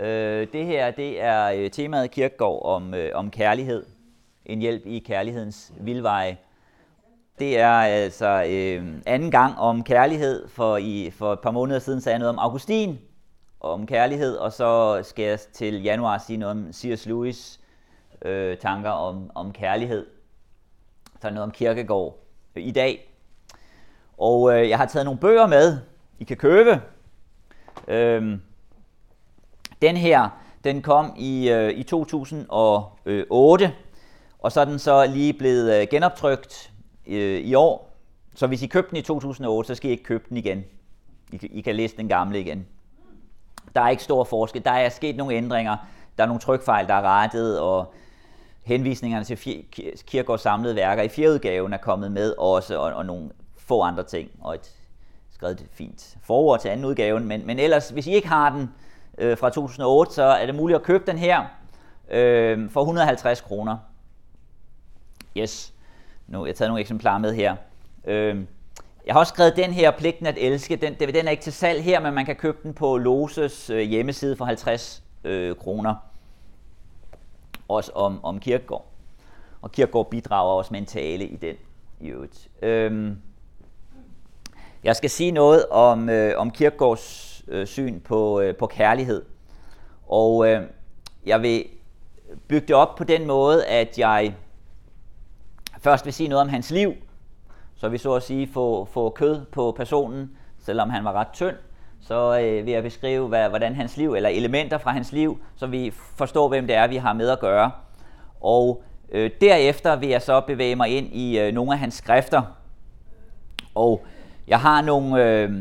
Øh, det her det er øh, temaet Kirkegård om, øh, om kærlighed. En hjælp i kærlighedens vildveje. Det er altså øh, anden gang om kærlighed, for i for et par måneder siden sagde jeg noget om Augustin, om kærlighed, og så skal jeg til januar sige noget om C.S. Lewis øh, tanker om, om kærlighed. Så noget om kirkegård øh, i dag. Og øh, jeg har taget nogle bøger med, I kan købe. Øh, den her, den kom i, øh, i 2008, og så er den så lige blevet øh, genoptrykt øh, i år. Så hvis I købte den i 2008, så skal I ikke købe den igen. I, I kan læse den gamle igen. Der er ikke stor forskel. Der er sket nogle ændringer. Der er nogle trykfejl, der er rettet, og henvisningerne til Kirkegaards samlede værker i fjerdeudgaven er kommet med også, og, og nogle få andre ting, og et skrevet fint forord til anden udgaven. Men, men ellers, hvis I ikke har den øh, fra 2008, så er det muligt at købe den her øh, for 150 kroner. Yes. Nu, jeg har taget nogle eksemplarer med her. Øh, jeg har også skrevet den her, Pligten at elske. Den, den er ikke til salg her, men man kan købe den på Loses øh, hjemmeside for 50 øh, kroner. Også om, om Kirkegård. Og Kirkegård bidrager også med en tale i den. I øvrigt. Øhm, jeg skal sige noget om, øh, om Kirkegårds øh, syn på, øh, på kærlighed. Og øh, jeg vil bygge det op på den måde, at jeg først vil sige noget om hans liv, så vi så at sige få, få kød på personen, selvom han var ret tynd, så øh, vil jeg beskrive, hvad, hvordan hans liv, eller elementer fra hans liv, så vi forstår, hvem det er, vi har med at gøre. Og øh, derefter vil jeg så bevæge mig ind i øh, nogle af hans skrifter. Og jeg har nogle, øh,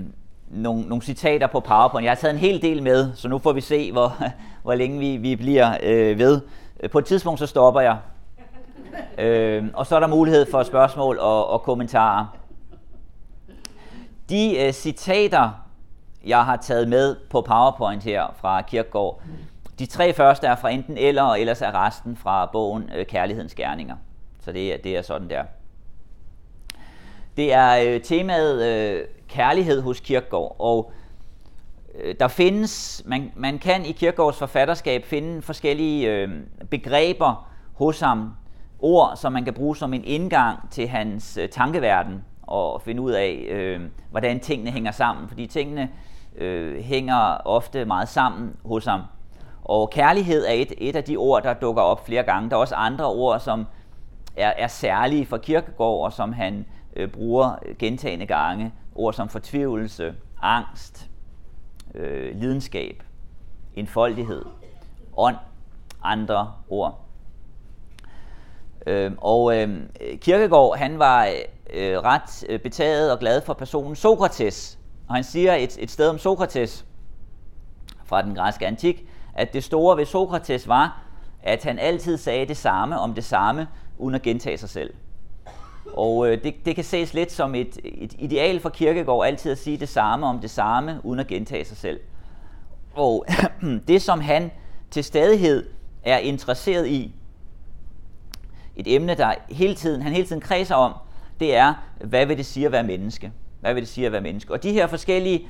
nogle, nogle citater på PowerPoint. Jeg har taget en hel del med, så nu får vi se, hvor, hvor længe vi, vi bliver øh, ved. På et tidspunkt så stopper jeg, Øh, og så er der mulighed for spørgsmål og, og kommentarer. De øh, citater, jeg har taget med på PowerPoint her fra Kirkegaard, de tre første er fra enten eller, og ellers er resten fra bogen øh, Kærlighedens Gerninger. Så det, det er sådan der. Det er øh, temaet øh, kærlighed hos Kirkegaard, og øh, der findes, man, man kan i Kirkegaards forfatterskab finde forskellige øh, begreber hos ham, ord, som man kan bruge som en indgang til hans øh, tankeverden og finde ud af, øh, hvordan tingene hænger sammen. Fordi tingene øh, hænger ofte meget sammen hos ham. Og kærlighed er et, et af de ord, der dukker op flere gange. Der er også andre ord, som er, er særlige for Kirkegaard, og som han øh, bruger gentagende gange. Ord som fortvivlelse, angst, øh, lidenskab, enfoldighed, ånd, andre ord. Øh, og øh, Kirkegaard, han var øh, ret øh, betaget og glad for personen Sokrates. Og han siger et, et sted om Sokrates fra den græske antik, at det store ved Sokrates var, at han altid sagde det samme om det samme, uden at gentage sig selv. Og øh, det, det kan ses lidt som et, et ideal for Kirkegaard, altid at sige det samme om det samme, uden at gentage sig selv. Og det, som han til stadighed er interesseret i, et emne, der hele tiden, han hele tiden kredser om, det er, hvad vil det sige at være menneske? Hvad vil det sige at være menneske? Og de her forskellige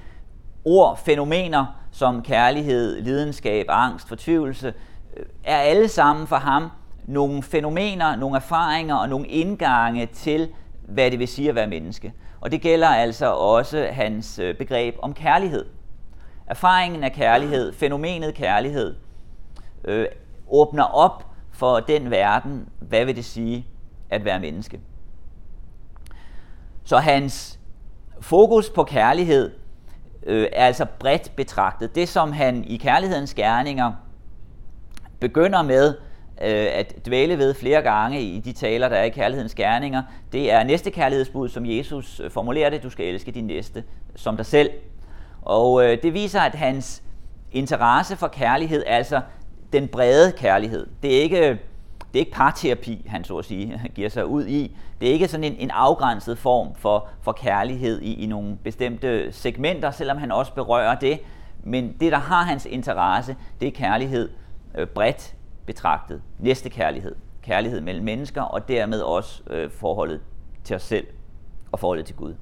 ord, fænomener som kærlighed, lidenskab, angst, fortvivlelse, øh, er alle sammen for ham nogle fænomener, nogle erfaringer og nogle indgange til, hvad det vil sige at være menneske. Og det gælder altså også hans øh, begreb om kærlighed. Erfaringen af kærlighed, fænomenet kærlighed, øh, åbner op for den verden, hvad vil det sige at være menneske? Så hans fokus på kærlighed øh, er altså bredt betragtet. Det, som han i kærlighedens gerninger begynder med øh, at dvæle ved flere gange i de taler, der er i kærlighedens gerninger, det er næste kærlighedsbud, som Jesus øh, formulerer det, du skal elske din næste som dig selv. Og øh, det viser, at hans interesse for kærlighed, altså den brede kærlighed. Det er ikke, det er ikke parterapi, han så at sige giver sig ud i. Det er ikke sådan en, en afgrænset form for, for kærlighed i, i nogle bestemte segmenter, selvom han også berører det. Men det, der har hans interesse, det er kærlighed øh, bredt betragtet. Næste kærlighed. Kærlighed mellem mennesker, og dermed også øh, forholdet til os selv og forholdet til Gud.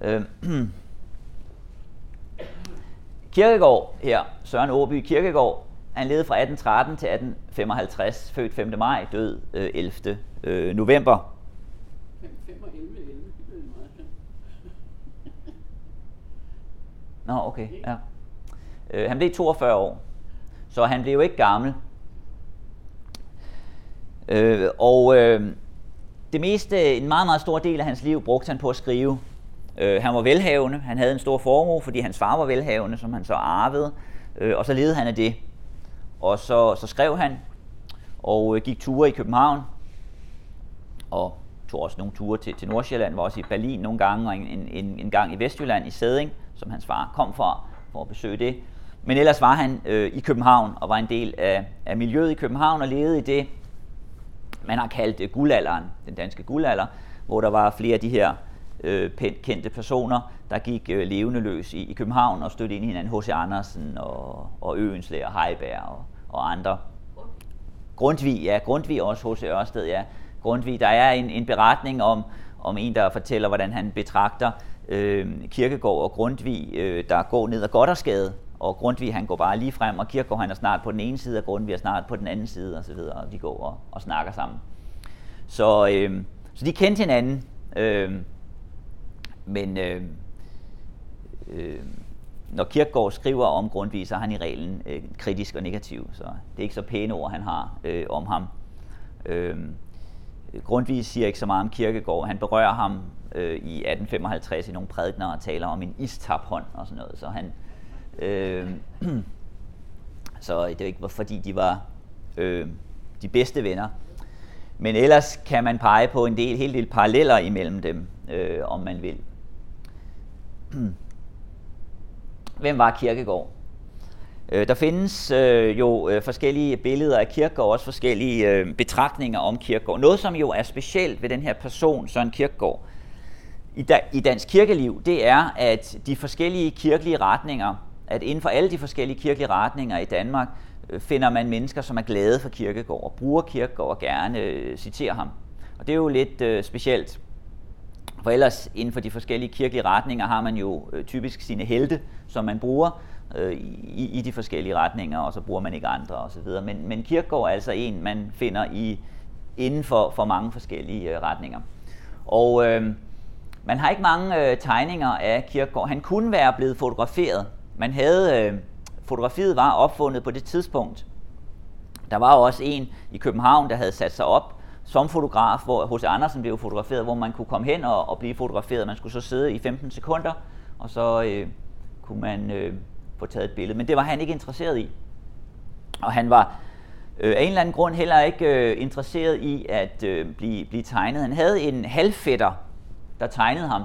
Øh, Kirkegaard her, Søren Åby Kirkegaard, han levede fra 1813 til 1855, født 5. maj, død øh, 11. Øh, november. 5 og 11, 11, det er meget Nå, okay, ja. Øh, han blev 42 år, så han blev jo ikke gammel. Øh, og øh, det meste, en meget, meget stor del af hans liv, brugte han på at skrive. Øh, han var velhavende, han havde en stor formue, fordi hans far var velhavende, som han så arvede, øh, og så levede han af det. Og så, så skrev han, og øh, gik ture i København, og tog også nogle ture til, til Nordsjælland, var også i Berlin nogle gange, og en, en, en gang i Vestjylland i Sæding, som hans far kom fra, for at besøge det. Men ellers var han øh, i København, og var en del af, af miljøet i København, og levede i det, man har kaldt øh, guldalderen, den danske guldalder, hvor der var flere af de her øh, kendte personer, der gik øh, levende løs i, i København og stødte ind i hinanden. H.C. Andersen og, og Øenslæg og Heiberg og, og andre. Grundtvig, ja, Grundtvig også H.C. Ørsted, ja. Grundtvig, der er en, en beretning om, om en, der fortæller, hvordan han betragter øh, Kirkegård og Grundtvig, øh, der går ned ad Goddersgade, og Grundtvig han går bare lige frem, og Kirkegaard han er snart på den ene side, og Grundtvig er snart på den anden side, og så videre, og de går og, og snakker sammen. Så, øh, så de kendte hinanden, øh, men øh, øh, når Kirkegaard skriver om Grundtvig, så er han i reglen øh, kritisk og negativ, så det er ikke så pæne ord, han har øh, om ham. Øh, Grundtvig siger ikke så meget om Kirkegaard. Han berører ham øh, i 1855 i nogle prædikner og taler om en istaphånd og sådan noget. Så han, øh, så det er ikke fordi de var øh, de bedste venner. Men ellers kan man pege på en del, helt del paralleller imellem dem, øh, om man vil. Hvem var Kirkegaard? Øh, der findes øh, jo øh, forskellige billeder af Kirkegaard, også forskellige øh, betragtninger om Kirkegaard. Noget, som jo er specielt ved den her person, Søren Kirkegaard, i, da, i dansk kirkeliv, det er, at de forskellige kirkelige retninger, at inden for alle de forskellige kirkelige retninger i Danmark, øh, finder man mennesker, som er glade for Kirkegård, og bruger Kirkegård og gerne øh, citerer ham. Og det er jo lidt øh, specielt. For ellers inden for de forskellige kirkelige retninger har man jo øh, typisk sine helte, som man bruger øh, i, i de forskellige retninger, og så bruger man ikke andre osv. Men, men Kirkegård er altså en, man finder i, inden for, for mange forskellige øh, retninger. Og øh, man har ikke mange øh, tegninger af Kirkegaard. Han kunne være blevet fotograferet. Man havde, øh, fotografiet var opfundet på det tidspunkt. Der var også en i København, der havde sat sig op som fotograf, hvor H.C. Andersen blev fotograferet, hvor man kunne komme hen og, og blive fotograferet. Man skulle så sidde i 15 sekunder, og så øh, kunne man øh, få taget et billede. Men det var han ikke interesseret i. Og han var øh, af en eller anden grund heller ikke øh, interesseret i at øh, blive, blive tegnet. Han havde en halvfætter, der tegnede ham.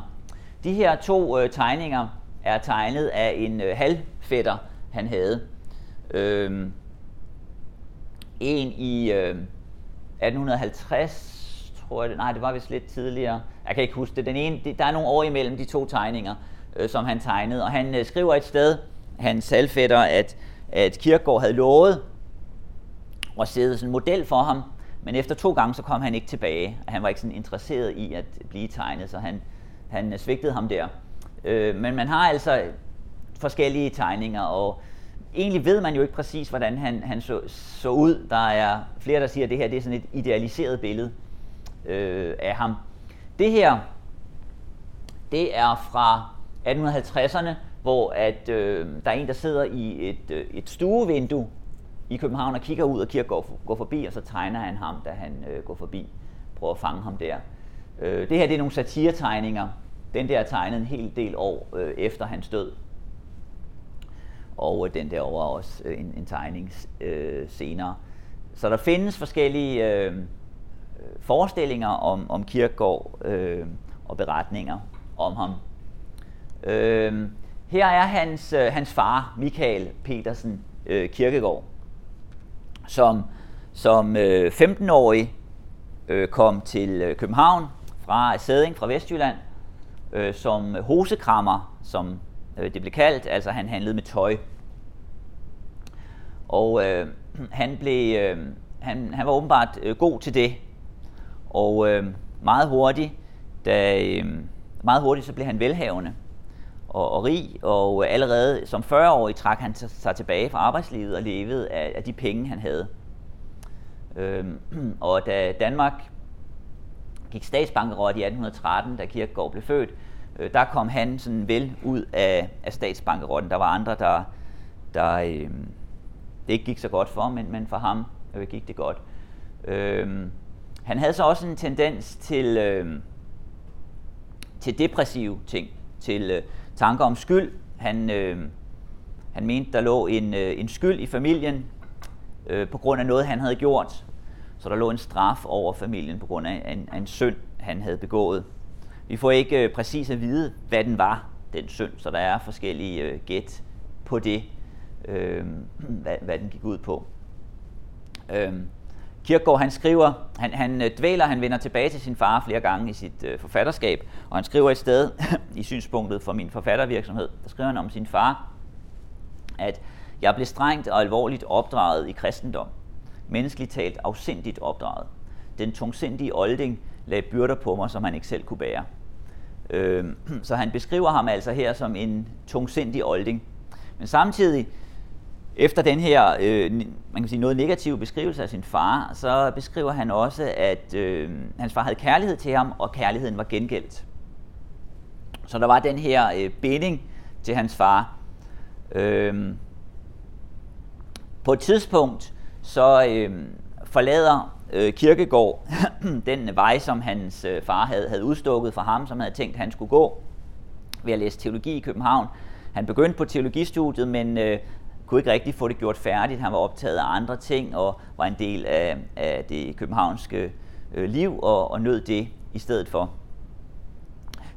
De her to øh, tegninger er tegnet af en øh, halvfætter, han havde. Øh, en i øh, 1850, tror jeg det, nej, det var vist lidt tidligere. Jeg kan ikke huske det. Den ene, det, der er nogle år imellem de to tegninger, øh, som han tegnede. Og han øh, skriver et sted, hans halvfætter, at, at Kirkegaard havde lovet at sidde sådan en model for ham, men efter to gange, så kom han ikke tilbage. Han var ikke sådan interesseret i at blive tegnet, så han, han øh, svigtede ham der. Øh, men man har altså forskellige tegninger, og egentlig ved man jo ikke præcis, hvordan han, han så, så ud. Der er flere, der siger, at det her det er sådan et idealiseret billede øh, af ham. Det her, det er fra 1850'erne, hvor at, øh, der er en, der sidder i et, øh, et stuevindue i København og kigger ud, og Kirke går, går forbi, og så tegner han ham, da han øh, går forbi. Prøver at fange ham der. Øh, det her det er nogle satiretegninger. Den der er tegnet en hel del år øh, efter hans død. Og øh, den der var også øh, en, en tegning øh, senere. Så der findes forskellige øh, øh forestillinger om, om Kirkegaard øh, og beretninger om ham. Øh, her er hans, øh, hans far, Michael Petersen øh, Kirkegaard, som som øh, 15-årig øh, kom til øh, København fra Sæding fra Vestjylland øh, som hosekrammer, som øh, det blev kaldt, altså han handlede med tøj. Og øh, han, blev, øh, han, han var åbenbart øh, god til det, og øh, meget hurtigt, da, øh, meget hurtigt så blev han velhavende. og, og rig, og øh, allerede som 40-årig trak han sig tilbage fra arbejdslivet og levede af, af de penge, han havde. Øh, og da Danmark gik statsbankerot i 1813, da Kierkegaard blev født, øh, der kom han sådan vel ud af, af statsbankerotten. Der var andre, der, der øh, det ikke gik så godt for, men, men for ham øh, gik det godt. Øh, han havde så også en tendens til, øh, til depressive ting, til øh, tanker om skyld. Han, øh, han mente, der lå en, øh, en skyld i familien øh, på grund af noget, han havde gjort. Så der lå en straf over familien på grund af en, en synd, han havde begået. Vi får ikke øh, præcis at vide, hvad den var, den synd, så der er forskellige øh, gæt på det, øh, hvad, hvad den gik ud på. Øh, Kierkegaard han skriver, han, han øh, dvæler, han vender tilbage til sin far flere gange i sit øh, forfatterskab, og han skriver et sted i synspunktet for min forfattervirksomhed, der skriver han om sin far, at jeg blev strengt og alvorligt opdraget i kristendom, menneskeligt talt afsindigt opdraget. Den tungsindige olding lagde byrder på mig, som han ikke selv kunne bære. Øh, så han beskriver ham altså her som en tungsindig olding. Men samtidig efter den her, øh, man kan sige, noget negativ beskrivelse af sin far, så beskriver han også, at øh, hans far havde kærlighed til ham, og kærligheden var gengældt. Så der var den her øh, binding til hans far. Øh, på et tidspunkt, så øh, forlader øh, Kirkegård den vej, som hans øh, far havde, havde udstukket for ham, som havde tænkt, at han skulle gå ved at læse teologi i København. Han begyndte på teologistudiet, men øh, kunne ikke rigtig få det gjort færdigt. Han var optaget af andre ting og var en del af, af det københavnske øh, liv og, og nød det i stedet for.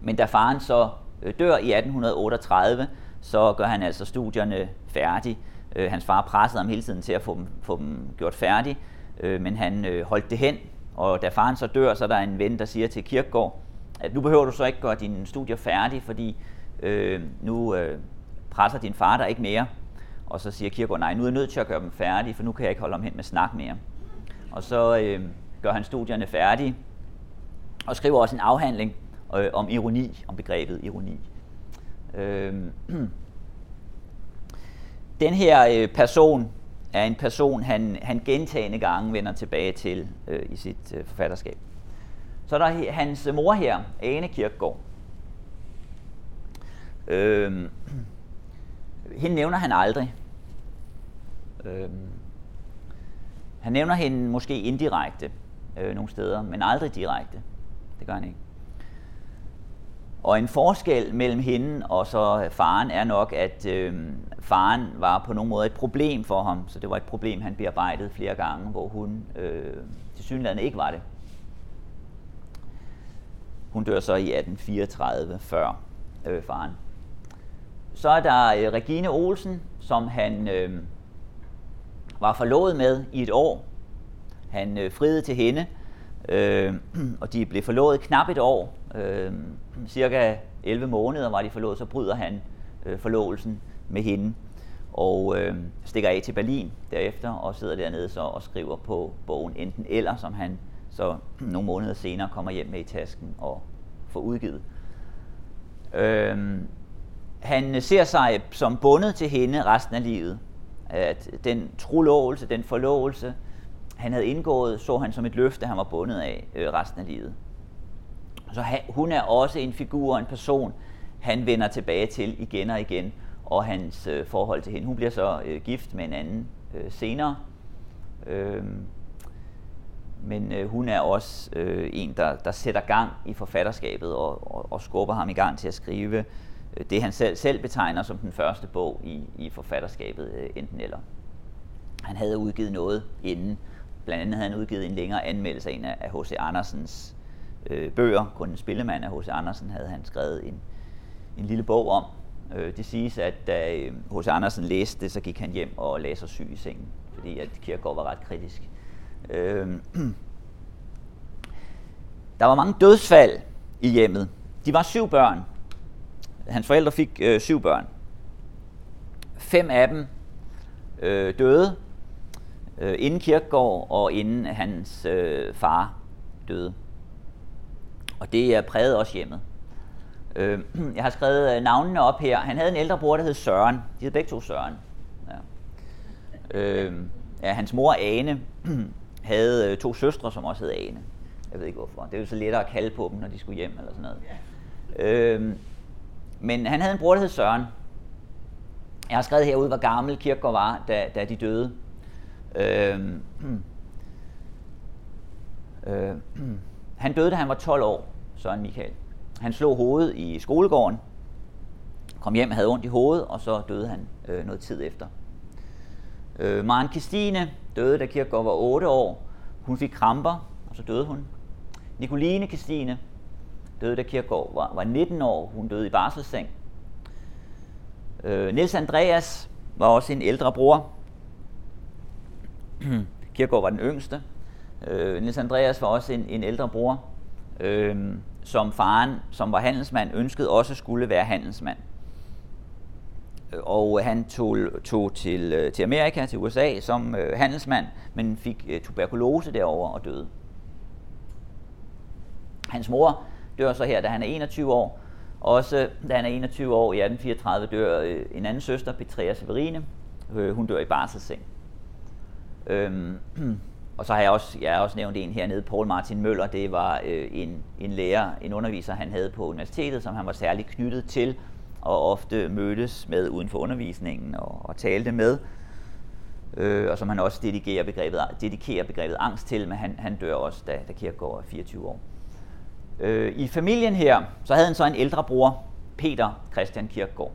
Men da faren så øh, dør i 1838, så gør han altså studierne færdig. Øh, hans far pressede ham hele tiden til at få dem, få dem gjort færdig, øh, men han øh, holdt det hen. Og da faren så dør, så er der en ven, der siger til Kirkegaard, at nu behøver du så ikke gøre dine studier færdige, fordi øh, nu øh, presser din far dig ikke mere. Og så siger Kirkgaard, nej, nu er jeg nødt til at gøre dem færdige, for nu kan jeg ikke holde ham hen med snak mere. Og så øh, gør han studierne færdige, og skriver også en afhandling øh, om ironi, om begrebet ironi. Øh, den her øh, person er en person, han, han gentagende gange vender tilbage til øh, i sit øh, forfatterskab. Så er der hans mor her, Ane Kirkegaard. Øh, hende nævner han aldrig. Øh, han nævner hende måske indirekte øh, nogle steder, men aldrig direkte. Det gør han ikke. Og en forskel mellem hende og så faren er nok, at øh, faren var på nogen måde et problem for ham, så det var et problem, han bearbejdede flere gange, hvor hun øh, til synligheden ikke var det. Hun dør så i 1834 før øh, faren. Så er der øh, Regine Olsen, som han øh, var forlovet med i et år. Han øh, friede til hende, øh, og de blev forlovet knap et år. Øh, cirka 11 måneder var de forlovet, så bryder han øh, forlovelsen med hende og øh, stikker af til Berlin derefter og sidder dernede så og skriver på bogen Enten Eller, som han så nogle måneder senere kommer hjem med i tasken og får udgivet. Øh, han ser sig som bundet til hende resten af livet. At den trolovelse, den forlovelse, han havde indgået, så han som et løfte, han var bundet af øh, resten af livet. Så han, hun er også en figur, en person, han vender tilbage til igen og igen, og hans øh, forhold til hende. Hun bliver så øh, gift med en anden øh, senere. Øh, men øh, hun er også øh, en, der, der sætter gang i forfatterskabet og, og, og skubber ham i gang til at skrive øh, det, han selv, selv betegner som den første bog i, i forfatterskabet, øh, enten eller. Han havde udgivet noget inden. Blandt andet havde han udgivet en længere anmeldelse af en af H.C. Andersens øh, bøger. Kun en spillemand af H.C. Andersen havde han skrevet en, en lille bog om. Øh, det siges, at da øh, H.C. Andersen læste det, så gik han hjem og lagde sig syg i sengen, fordi at Kierkegaard var ret kritisk. Øh, der var mange dødsfald i hjemmet. De var syv børn, Hans forældre fik øh, syv børn. Fem af dem øh, døde øh, inden Kirkegaard og inden hans øh, far døde. Og det er præget også hjemmet. Øh, jeg har skrevet øh, navnene op her. Han havde en ældre bror, der hed Søren. De hed begge to Søren. Ja. Øh, ja, hans mor Ane havde øh, to søstre, som også hed Ane. Jeg ved ikke hvorfor. Det er jo så lettere at kalde på dem, når de skulle hjem eller sådan noget. Øh, men han havde en bror, der hed Søren. Jeg har skrevet herude, hvor gammel Kirkegaard var, da, da de døde. Øhm, øh, øh, han døde, da han var 12 år, Søren Michael. Han slog hovedet i skolegården, kom hjem, havde ondt i hovedet, og så døde han øh, noget tid efter. Øh, Maren Kristine døde, da Kirkegaard var 8 år. Hun fik kramper, og så døde hun. Nicoline Kristine døde, da Kirkegaard var, var 19 år. Hun døde i barselsseng. Øh, Niels Andreas var også en ældre bror. Kirkegaard var den yngste. Øh, Nils Andreas var også en, en ældre bror, øh, som faren, som var handelsmand, ønskede også skulle være handelsmand. Øh, og han tog, tog til, øh, til Amerika, til USA, som øh, handelsmand, men fik øh, tuberkulose derover og døde. Hans mor dør så her, da han er 21 år. Også da han er 21 år i 1834 dør øh, en anden søster, Petrea Severine. Øh, hun dør i barselsseng. Øhm, og så har jeg også, jeg har også nævnt en hernede, Paul Martin Møller. Det var øh, en, en lærer, en underviser, han havde på universitetet, som han var særligt knyttet til, og ofte mødtes med uden for undervisningen og, og talte med. Øh, og som han også dedikerer begrebet, dedikerer begrebet angst til, men han, han dør også, da, da Kierkegaard er 24 år. Øh, I familien her, så havde han så en ældre bror, Peter Christian Kierkegaard,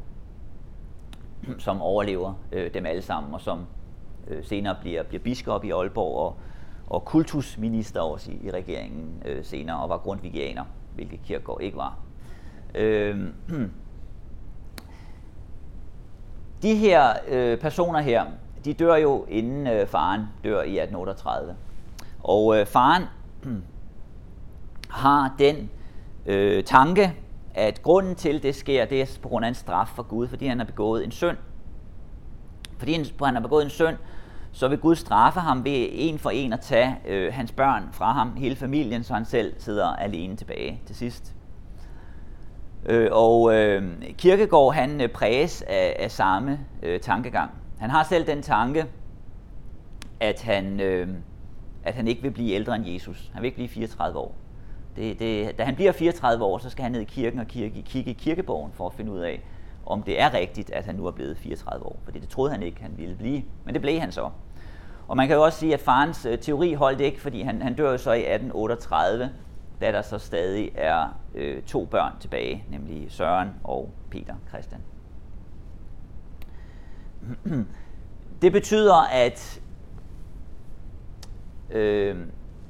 som overlever øh, dem alle sammen, og som øh, senere bliver, bliver biskop i Aalborg og, og kultusminister også i, i regeringen øh, senere, og var grundvigianer, hvilket Kirkegaard ikke var. Øh, de her øh, personer her, de dør jo inden øh, faren dør i 1838. Og øh, faren har den øh, tanke, at grunden til det sker, det er på grund af en straf for Gud, fordi han har begået en synd. Fordi han har begået en synd, så vil Gud straffe ham ved en for en at tage øh, hans børn fra ham, hele familien, så han selv sidder alene tilbage til sidst. Øh, og øh, Kirkegaard han øh, præges af, af samme øh, tankegang. Han har selv den tanke, at han, øh, at han ikke vil blive ældre end Jesus. Han vil ikke blive 34 år. Det, det, da han bliver 34 år, så skal han ned i kirken og kirke, kigge i kirkebogen for at finde ud af, om det er rigtigt, at han nu er blevet 34 år. For det troede han ikke, han ville blive. Men det blev han så. Og man kan jo også sige, at farens øh, teori holdt ikke, fordi han, han dør så i 1838, da der så stadig er øh, to børn tilbage, nemlig Søren og Peter Christian. Det betyder, at øh,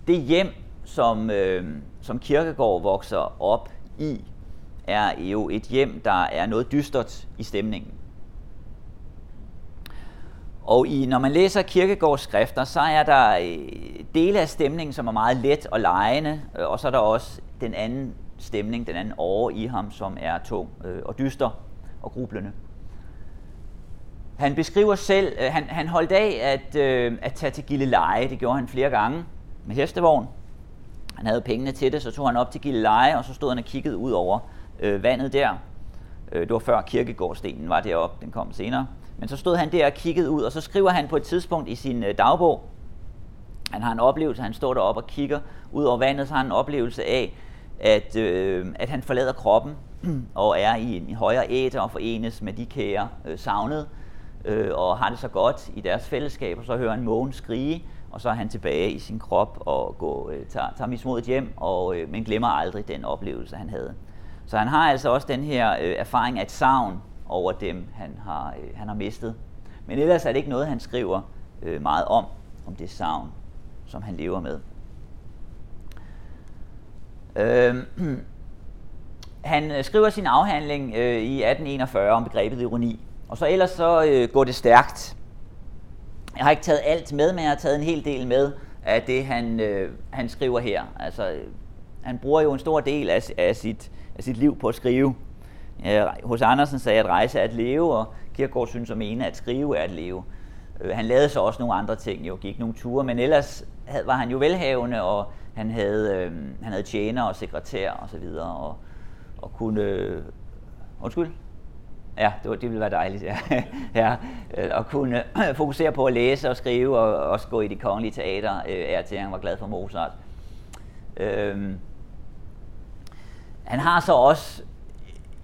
det hjem, som, øh, som Kirkegård vokser op i, er jo et hjem, der er noget dystert i stemningen. Og i, når man læser Kirkegårds skrifter, så er der øh, dele af stemningen, som er meget let og lejende, øh, og så er der også den anden stemning, den anden åre i ham, som er tung øh, og dyster og grublende. Han beskriver selv, han, han holdt af at, øh, at tage til Gilleleje, det gjorde han flere gange med hestevogn. Han havde pengene til det, så tog han op til Gilleleje, og så stod han og kiggede ud over øh, vandet der. Øh, det var før kirkegårdstenen var deroppe, den kom senere. Men så stod han der og kiggede ud, og så skriver han på et tidspunkt i sin øh, dagbog, han har en oplevelse, han står deroppe og kigger ud over vandet, så har han en oplevelse af, at, øh, at han forlader kroppen og er i en højere æter og forenes med de kære øh, savnet, øh, og har det så godt i deres fællesskab, og så hører han mågen skrige, og så er han tilbage i sin krop og går, øh, tager, tager mismodet hjem, og, øh, men glemmer aldrig den oplevelse, han havde. Så han har altså også den her øh, erfaring af et savn over dem, han har, øh, han har mistet. Men ellers er det ikke noget, han skriver øh, meget om, om det savn, som han lever med. Øhm, øh, han skriver sin afhandling øh, i 1841 om begrebet ironi, og så ellers så øh, går det stærkt. Jeg har ikke taget alt med, men jeg har taget en hel del med af det, han, øh, han skriver her. Altså, øh, han bruger jo en stor del af, af, sit, af sit liv på at skrive. Øh, hos Andersen sagde, at rejse er at leve, og Kierkegaard synes at mene, at skrive er at leve. Øh, han lavede så også nogle andre ting, jo gik nogle ture, men ellers havde, var han jo velhavende, og han havde, øh, han havde tjener og sekretær og så videre, og, og kunne... Øh, undskyld? Ja, det, var, det ville være dejligt, ja. ja øh, Og at kunne fokusere på at læse og skrive, og også gå i de kongelige teater, øh, er til, han var glad for Mozart. Øh, han har så også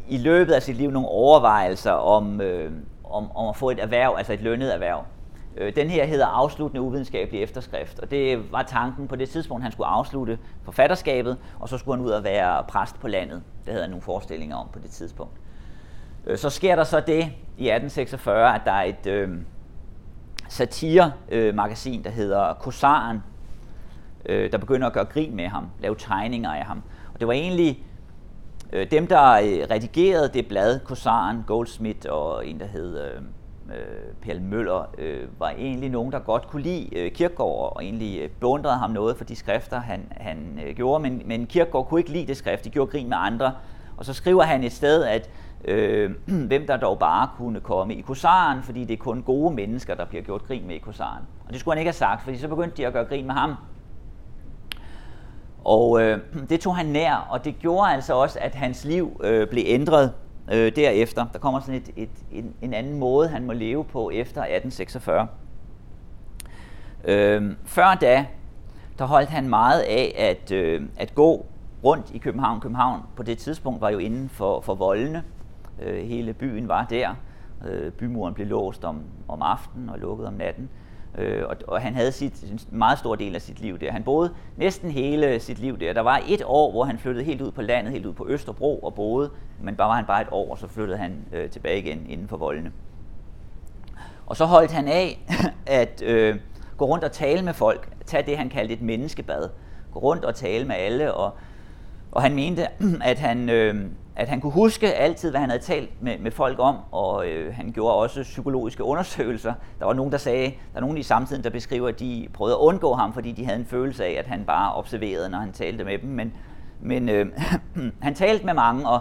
i løbet af sit liv nogle overvejelser om, øh, om, om at få et erhverv, altså et lønnet erhverv. Øh, den her hedder afsluttende uvidenskabelig efterskrift, og det var tanken på det tidspunkt, han skulle afslutte forfatterskabet, og så skulle han ud og være præst på landet. Det havde han nogle forestillinger om på det tidspunkt. Øh, så sker der så det i 1846, at der er et øh, satiremagasin, der hedder Korsaren, øh, der begynder at gøre grin med ham, lave tegninger af ham. Og det var egentlig øh, dem, der øh, redigerede det blad, Korsaren, Goldsmith og en, der hed øh, Per Pelle Møller, øh, var egentlig nogen, der godt kunne lide øh, Kirkegaard og egentlig øh, beundrede ham noget for de skrifter, han, han øh, gjorde. Men, men Kirkegaard kunne ikke lide det skrift, de gjorde grin med andre. Og så skriver han et sted, at øh, hvem der dog bare kunne komme i Korsaren, fordi det er kun gode mennesker, der bliver gjort grin med i Korsaren. Og det skulle han ikke have sagt, fordi så begyndte de at gøre grin med ham. Og øh, det tog han nær, og det gjorde altså også, at hans liv øh, blev ændret øh, derefter. Der kommer sådan et, et, en, en anden måde, han må leve på efter 1846. Øh, før da, der holdt han meget af at, øh, at gå rundt i København. København på det tidspunkt var jo inden for, for voldene. Øh, hele byen var der. Øh, bymuren blev låst om, om aftenen og lukket om natten. Øh, Øh, og, og han havde sit, en meget stor del af sit liv der. Han boede næsten hele sit liv der. Der var et år, hvor han flyttede helt ud på landet, helt ud på Østerbro og boede, men bare var han bare et år, og så flyttede han øh, tilbage igen inden for voldene. Og så holdt han af at øh, gå rundt og tale med folk, tage det, han kaldte et menneskebad. Gå rundt og tale med alle, og, og han mente, at han, øh, at han kunne huske altid, hvad han havde talt med, med folk om, og øh, han gjorde også psykologiske undersøgelser. Der var nogen, der sagde, der er nogen i samtiden, der beskriver, at de prøvede at undgå ham, fordi de havde en følelse af, at han bare observerede, når han talte med dem. Men, men øh, han talte med mange, og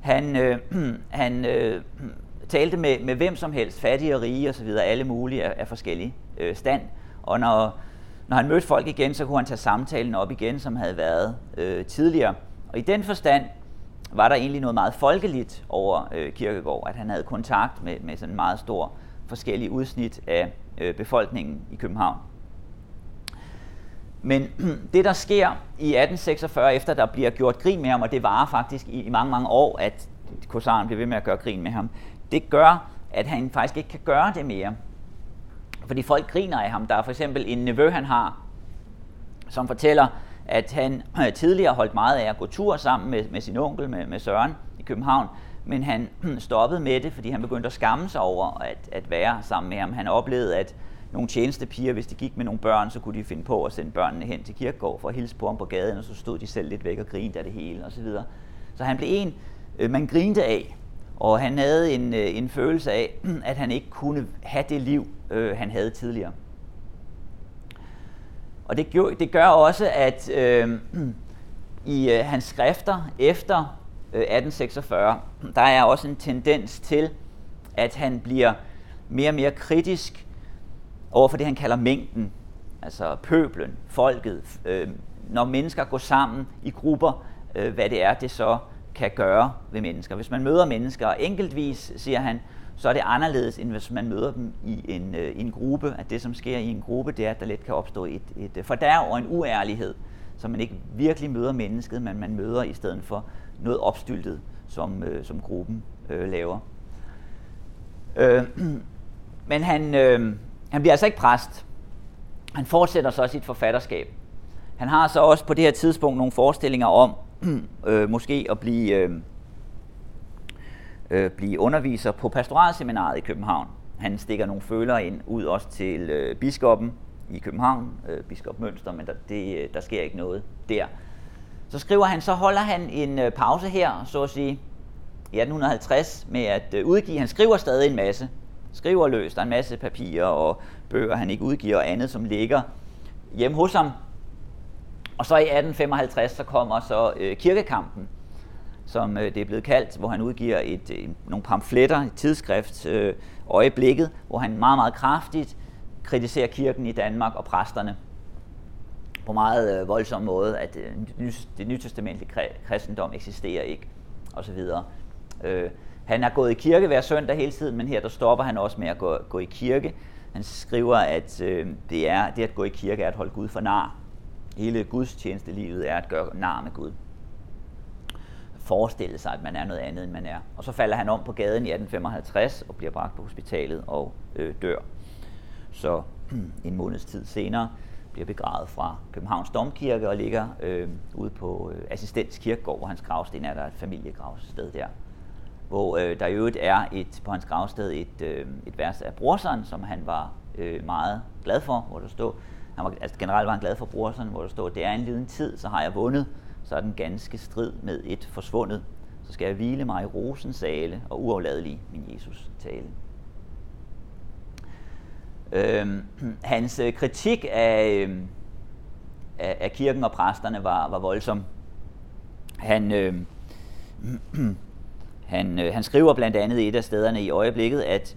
han, øh, han øh, talte med, med hvem som helst, fattige og rige osv., alle mulige af, af forskellige øh, stand. Og når, når han mødte folk igen, så kunne han tage samtalen op igen, som havde været øh, tidligere. Og i den forstand var der egentlig noget meget folkeligt over øh, Kirkegård, at han havde kontakt med, med sådan en meget stor forskellige udsnit af øh, befolkningen i København. Men det, der sker i 1846, efter der bliver gjort grin med ham, og det varer faktisk i, i mange, mange år, at korsaren bliver ved med at gøre grin med ham, det gør, at han faktisk ikke kan gøre det mere. Fordi folk griner af ham. Der er for eksempel en nevø, han har, som fortæller, at han øh, tidligere holdt meget af at gå tur sammen med, med sin onkel, med, med Søren i København, men han øh, stoppede med det, fordi han begyndte at skamme sig over at, at være sammen med ham. Han oplevede, at nogle tjenestepiger, hvis de gik med nogle børn, så kunne de finde på at sende børnene hen til kirkegård for at hilse på ham på gaden, og så stod de selv lidt væk og grinte af det hele osv. Så, så han blev en, øh, man grinte af, og han havde en, en følelse af, at han ikke kunne have det liv, han havde tidligere. Og det, gør, det gør også, at øh, i øh, hans skrifter efter øh, 1846, der er også en tendens til, at han bliver mere og mere kritisk over for det, han kalder mængden, altså pøblen, folket. Øh, når mennesker går sammen i grupper, øh, hvad det er, det så kan gøre ved mennesker. Hvis man møder mennesker enkeltvis, siger han, så er det anderledes, end hvis man møder dem i en, øh, en gruppe. At det, som sker i en gruppe, det er, at der let kan opstå et, et øh, fordærv og en uærlighed, så man ikke virkelig møder mennesket, men man møder i stedet for noget opstyltet, som, øh, som gruppen øh, laver. Øh, men han, øh, han bliver altså ikke præst. Han fortsætter så sit forfatterskab. Han har så også på det her tidspunkt nogle forestillinger om øh, måske at blive... Øh, øh, blive underviser på pastoralseminaret i København. Han stikker nogle følere ind ud også til øh, biskoppen i København, øh, biskop Mønster, men der, det, øh, der sker ikke noget der. Så skriver han, så holder han en øh, pause her, så at sige, i 1850 med at øh, udgive. Han skriver stadig en masse, skriver løst, der er en masse papirer og bøger, han ikke udgiver og andet, som ligger hjemme hos ham. Og så i 1855, så kommer så øh, kirkekampen, som øh, det er blevet kaldt, hvor han udgiver et, øh, nogle pamfletter, et tidsskrift, øh, Øjeblikket, hvor han meget, meget kraftigt kritiserer kirken i Danmark og præsterne på meget øh, voldsom måde, at øh, det nytestamentlige kristendom eksisterer ikke. osv. Øh, han har gået i kirke hver søndag hele tiden, men her der stopper han også med at gå, gå i kirke. Han skriver, at øh, det, er, det at gå i kirke er at holde Gud for nar. Hele gudstjenestelivet er at gøre nar med Gud. Forestille sig, at man er noget andet, end man er. Og så falder han om på gaden i 1855 og bliver bragt på hospitalet og øh, dør. Så en måneds tid senere bliver begravet fra Københavns Domkirke og ligger øh, ude på øh, Assistens Kirkegård, hvor hans gravsten er der et familiegravsted der. Hvor øh, der i øvrigt er et, på hans gravsted et, øh, et vers af Brorson, som han var øh, meget glad for, hvor der stod, han var, altså generelt var han glad for Brorson, hvor der stod, det er en liden tid, så har jeg vundet, så er den ganske strid med et forsvundet. Så skal jeg hvile mig i rosens sale og uafladelig min Jesus tale. Øhm, hans øh, kritik af, øhm, af, af kirken og præsterne var, var voldsom. Han, øh, han, øh, han skriver blandt andet et af stederne i øjeblikket, at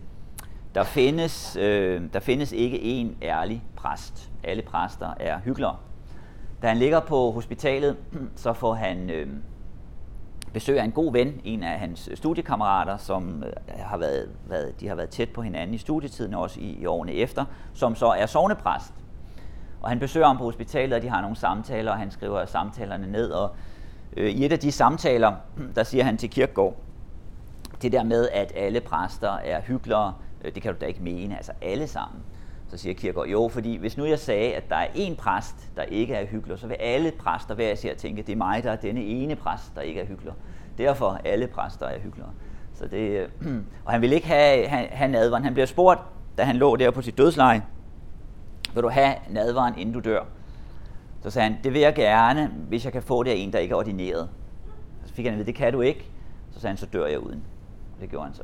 der findes, øh, der findes ikke en ærlig præst. Alle præster er hyggelere. Da han ligger på hospitalet, så får han øh, besøg af en god ven, en af hans øh, studiekammerater, som øh, har været, været, de har været tæt på hinanden i studietiden, også i, i årene efter, som så er sovnepræst. Og han besøger ham på hospitalet, og de har nogle samtaler, og han skriver samtalerne ned. Og øh, i et af de samtaler, der siger han til Kirkegaard, det der med, at alle præster er hyggelere, øh, det kan du da ikke mene, altså alle sammen. Så siger Kirkegaard, jo, fordi hvis nu jeg sagde, at der er én præst, der ikke er hyggelig, så vil alle præster hver især tænke, det er mig, der er denne ene præst, der ikke er hyggelig. Derfor alle præster er hyggelig. Så det, øh, og han vil ikke have, have, have nadvaren. Han bliver spurgt, da han lå der på sit dødsleje, vil du have nadvaren, inden du dør? Så sagde han, det vil jeg gerne, hvis jeg kan få det af en, der ikke er ordineret. Så fik han at vide, det kan du ikke. Så sagde han, så dør jeg uden. Det gjorde han så.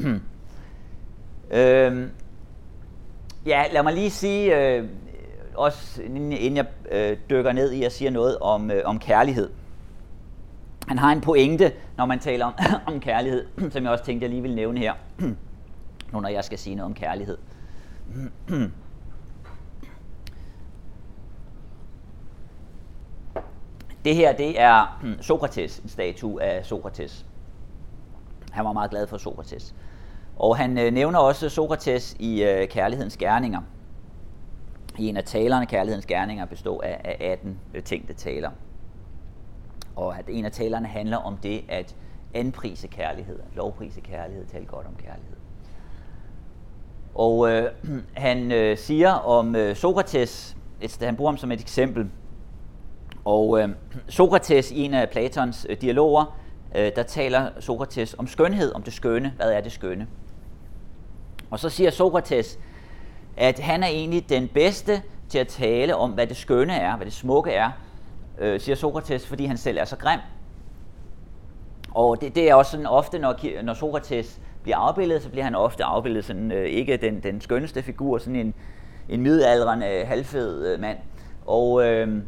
øhm, ja, lad mig lige sige, øh, også inden jeg øh, dykker ned i at sige noget om, øh, om kærlighed. Han har en pointe, når man taler om, om kærlighed, som jeg også tænkte, jeg lige vil nævne her, nu når jeg skal sige noget om kærlighed. Det her, det er hmm, Sokrates, en statue af Sokrates. Han var meget glad for Sokrates. Og han øh, nævner også Sokrates i øh, Kærlighedens Gerninger. I en af talerne, Kærlighedens Gerninger, består af, af 18 øh, tænkte taler. Og at en af talerne handler om det at anprise kærlighed, lovprise kærlighed, tale godt om kærlighed. Og øh, han øh, siger om øh, Sokrates, et, han bruger ham som et eksempel, og øh, Sokrates i en af Platons øh, dialoger, øh, der taler Sokrates om skønhed, om det skønne. Hvad er det skønne? Og så siger Sokrates, at han er egentlig den bedste til at tale om, hvad det skønne er, hvad det smukke er, øh, siger Sokrates, fordi han selv er så grim. Og det, det er også sådan ofte, når, når Sokrates bliver afbildet, så bliver han ofte afbildet sådan, øh, ikke den, den skønneste figur, sådan en, en midaldrende, halvfed øh, mand. Og øh,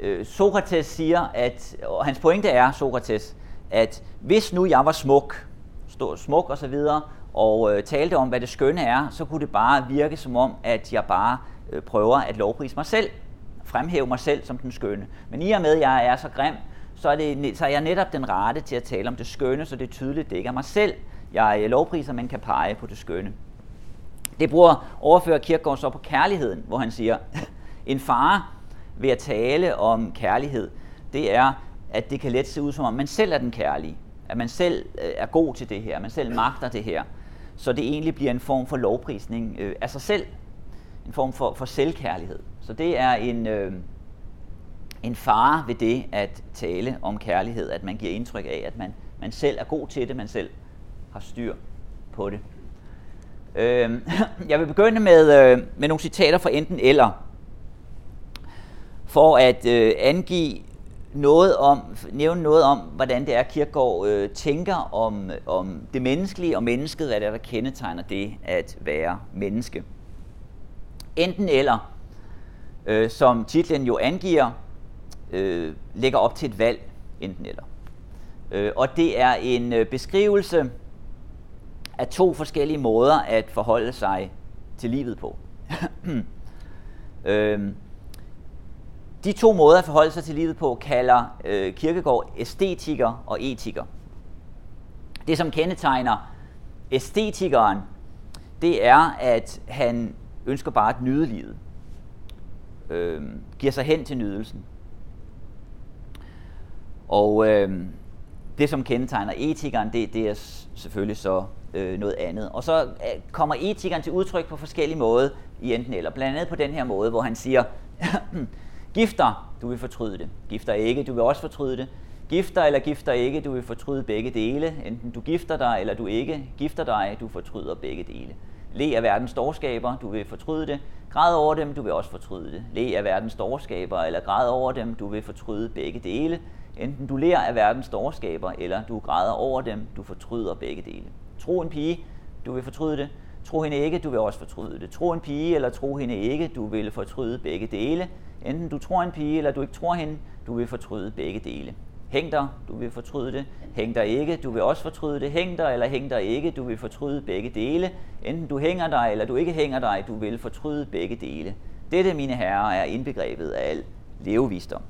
øh, Sokrates siger, at, og hans pointe er, Sokrates, at hvis nu jeg var smuk, stod smuk og så videre, og øh, talte om, hvad det skønne er, så kunne det bare virke som om, at jeg bare øh, prøver at lovprise mig selv, fremhæve mig selv som den skønne. Men i og med, at jeg er så grim, så er, det, så er jeg netop den rette til at tale om det skønne, så det er tydeligt, det ikke er mig selv, jeg øh, lovpriser, men kan pege på det skønne. Det bruger overfører Kierkegaard så på kærligheden, hvor han siger, en far ved at tale om kærlighed, det er, at det kan let se ud som om, man selv er den kærlige. At man selv øh, er god til det her, man selv magter det her. Så det egentlig bliver en form for lovprisning øh, af sig selv. En form for, for selvkærlighed. Så det er en, øh, en fare ved det at tale om kærlighed, at man giver indtryk af, at man, man selv er god til det, man selv har styr på det. Øh, jeg vil begynde med, øh, med nogle citater fra enten eller, for at øh, angive noget om, nævne noget om, hvordan det er, Kirkegaard øh, tænker om, om det menneskelige og mennesket, hvad det er, der kendetegner det at være menneske. Enten eller, øh, som titlen jo angiver, øh, lægger op til et valg, enten eller. Øh, og det er en øh, beskrivelse af to forskellige måder at forholde sig til livet på. øh, de to måder at forholde sig til livet på kalder øh, Kirkegaard æstetiker og etiker. Det, som kendetegner æstetikeren, det er, at han ønsker bare at nyde livet. Øh, giver sig hen til nydelsen. Og øh, det, som kendetegner etikeren, det, det er selvfølgelig så øh, noget andet. Og så øh, kommer etikeren til udtryk på forskellige måder i enten eller. Blandt andet på den her måde, hvor han siger, gifter, du vil fortryde det. Gifter ikke, du vil også fortryde det. Gifter eller gifter ikke, du vil fortryde begge dele. Enten du gifter dig, eller du ikke gifter dig, du fortryder begge dele. Le af verdens dårskaber, du vil fortryde det. Græd over dem, du vil også fortryde det. Le af verdens dårskaber, eller græd over dem, du vil fortryde begge dele. Enten du lærer af verdens dårskaber, eller du græder over dem, du fortryder begge dele. Tro en pige, du vil fortryde det. Tro hende ikke, du vil også fortryde det. Tro en pige, eller tro hende ikke, du vil fortryde begge dele. Enten du tror en pige, eller du ikke tror hende, du vil fortryde begge dele. Hæng dig, du vil fortryde det. Hæng dig ikke, du vil også fortryde det. Hæng dig eller hæng dig ikke, du vil fortryde begge dele. Enten du hænger dig, eller du ikke hænger dig, du vil fortryde begge dele. Dette, mine herrer, er indbegrebet af al levevisdom.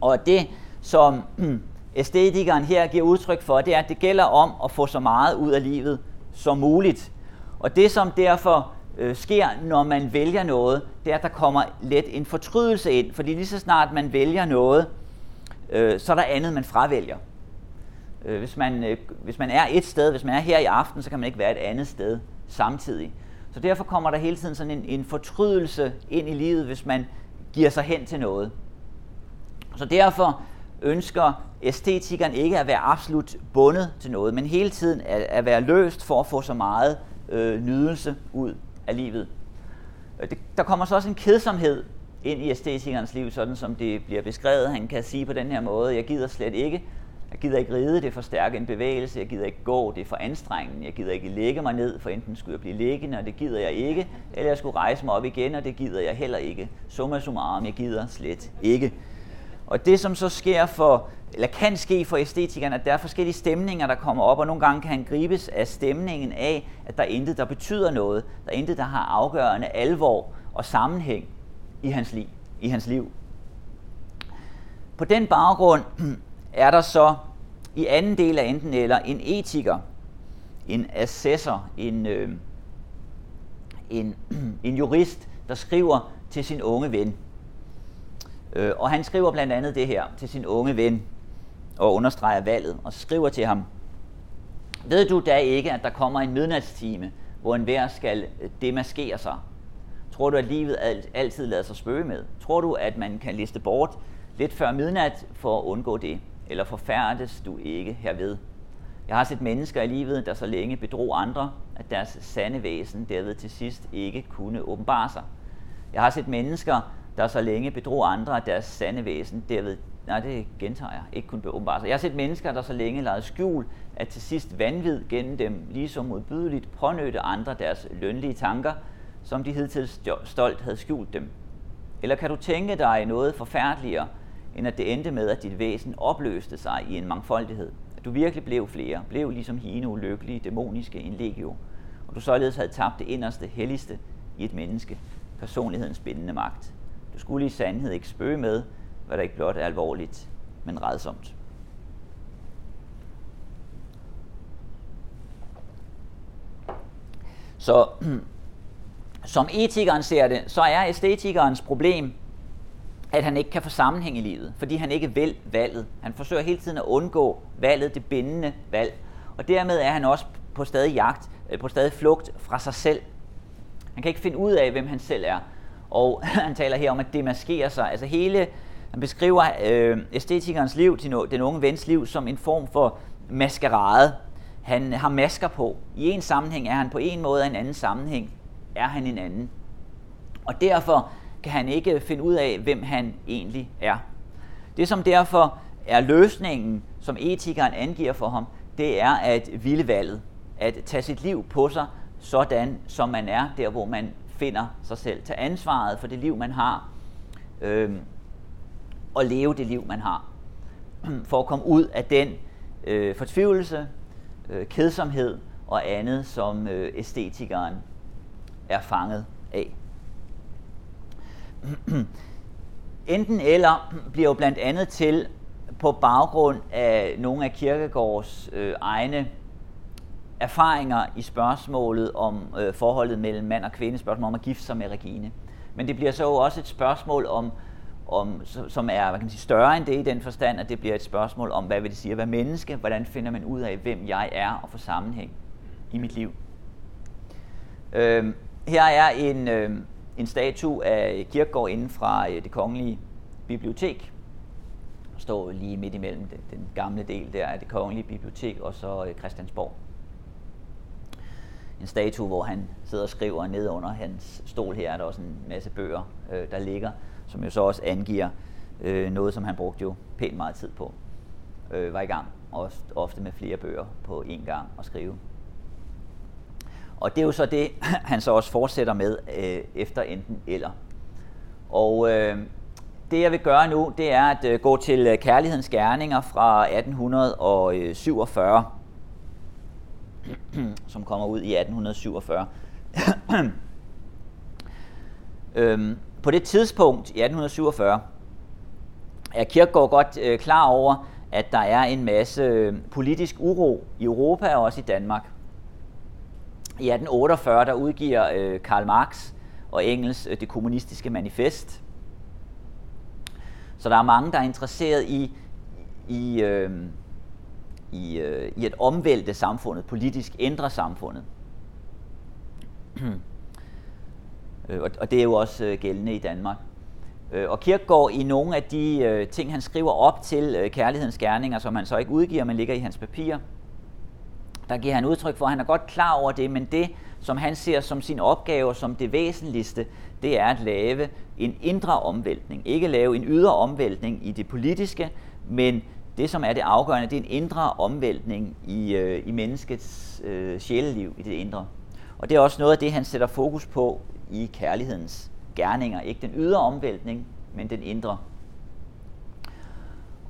Og det, som æstetikeren her giver udtryk for, det er, at det gælder om at få så meget ud af livet som muligt. Og det, som derfor øh, sker, når man vælger noget, det er, at der kommer let en fortrydelse ind. Fordi lige så snart man vælger noget, øh, så er der andet, man fravælger. Øh, hvis, man, øh, hvis man er et sted, hvis man er her i aften, så kan man ikke være et andet sted samtidig. Så derfor kommer der hele tiden sådan en, en fortrydelse ind i livet, hvis man giver sig hen til noget. Så derfor ønsker æstetikeren ikke at være absolut bundet til noget, men hele tiden at, at være løst for at få så meget øh, nydelse ud af livet. Øh, det, der kommer så også en kedsomhed ind i æstetikernes liv, sådan som det bliver beskrevet. Han kan sige på den her måde, jeg gider slet ikke, jeg gider ikke ride, det er for stærk en bevægelse, jeg gider ikke gå, det er for anstrengende, jeg gider ikke lægge mig ned, for enten skulle jeg blive liggende, og det gider jeg ikke, eller jeg skulle rejse mig op igen, og det gider jeg heller ikke. Summa summarum, jeg gider slet ikke. Og det, som så sker for, eller kan ske for æstetikeren, at der er forskellige stemninger, der kommer op, og nogle gange kan han gribes af stemningen af, at der er intet, der betyder noget. Der er intet, der har afgørende alvor og sammenhæng i hans liv. I hans liv. På den baggrund er der så i anden del af enten eller en etiker, en assessor, en, øh, en, en jurist, der skriver til sin unge ven, Øh, og han skriver blandt andet det her til sin unge ven og understreger valget og skriver til ham, ved du da ikke, at der kommer en midnatstime, hvor en hver skal øh, demaskere sig? Tror du, at livet altid lader sig spøge med? Tror du, at man kan liste bort lidt før midnat for at undgå det? Eller forfærdes du ikke herved? Jeg har set mennesker i livet, der så længe bedrog andre, at deres sande væsen derved til sidst ikke kunne åbenbare sig. Jeg har set mennesker, der så længe bedrog andre af deres sande væsen, derved, nej det gentager jeg, ikke kun åbenbart. Jeg har set mennesker, der så længe lejede skjul, at til sidst vanvid gennem dem ligesom modbydeligt pånødte andre deres lønlige tanker, som de hidtil stolt havde skjult dem. Eller kan du tænke dig noget forfærdeligere, end at det endte med, at dit væsen opløste sig i en mangfoldighed? At du virkelig blev flere, blev ligesom hine ulykkelige, dæmoniske en legio, og du således havde tabt det inderste, helligste i et menneske, personlighedens bindende magt. Du skulle i sandhed ikke spøge med, hvad der ikke blot er alvorligt, men redsomt. Så som etikeren ser det, så er æstetikernes problem, at han ikke kan få sammenhæng i livet, fordi han ikke vil valget. Han forsøger hele tiden at undgå valget, det bindende valg. Og dermed er han også på stadig jagt, øh, på stadig flugt fra sig selv. Han kan ikke finde ud af, hvem han selv er. Og han taler her om at demaskere sig. Altså hele, han beskriver øh, æstetikernes liv, til den unge vens liv, som en form for maskerade. Han har masker på. I en sammenhæng er han på en måde, og i en anden sammenhæng er han en anden. Og derfor kan han ikke finde ud af, hvem han egentlig er. Det som derfor er løsningen, som etikeren angiver for ham, det er at ville valget. At tage sit liv på sig, sådan som man er, der hvor man finder sig selv. Tag ansvaret for det liv, man har, øh, og leve det liv, man har. For at komme ud af den øh, fortvivlelse, øh, kedsomhed og andet, som øh, æstetikeren er fanget af. enten eller bliver jo blandt andet til på baggrund af nogle af Kirkegårds øh, egne erfaringer i spørgsmålet om øh, forholdet mellem mand og kvinde, spørgsmålet om at gifte sig med Regine. Men det bliver så også et spørgsmål om, om som er hvad kan man sige, større end det i den forstand, at det bliver et spørgsmål om, hvad vil det sige at være menneske, hvordan finder man ud af, hvem jeg er og få sammenhæng i mit liv. Øh, her er en, øh, en statue af Kirkegaard inden fra øh, det kongelige bibliotek. Der står lige midt imellem den, den gamle del der af det kongelige bibliotek og så øh, Christiansborg. En statue, hvor han sidder og skriver ned under hans stol her, er der også en masse bøger, øh, der ligger, som jo så også angiver øh, noget, som han brugte jo pænt meget tid på. Øh, var i gang, også ofte med flere bøger på én gang at skrive. Og det er jo så det, han så også fortsætter med øh, efter enten eller. Og øh, det jeg vil gøre nu, det er at øh, gå til øh, Kærlighedens Gerninger fra 1847, som kommer ud i 1847. øhm, på det tidspunkt, i 1847, er Kirkegaard godt øh, klar over, at der er en masse øh, politisk uro i Europa og også i Danmark. I 1848 der udgiver øh, Karl Marx og Engels øh, det kommunistiske manifest. Så der er mange, der er interesseret i, i, øh, i, øh, i at omvælte samfundet, politisk ændre samfundet. Øh, og, og det er jo også øh, gældende i Danmark. Øh, og Kirkegaard i nogle af de øh, ting, han skriver op til øh, kærlighedens gerninger, som han så ikke udgiver, men ligger i hans papirer, der giver han udtryk for, at han er godt klar over det, men det, som han ser som sin opgave, som det væsentligste, det er at lave en indre omvæltning. Ikke lave en ydre omvæltning i det politiske, men det, som er det afgørende, det er en indre omvæltning i, øh, i menneskets øh, sjæleliv, i det indre. Og det er også noget af det, han sætter fokus på i kærlighedens gerninger. Ikke den ydre omvæltning, men den indre.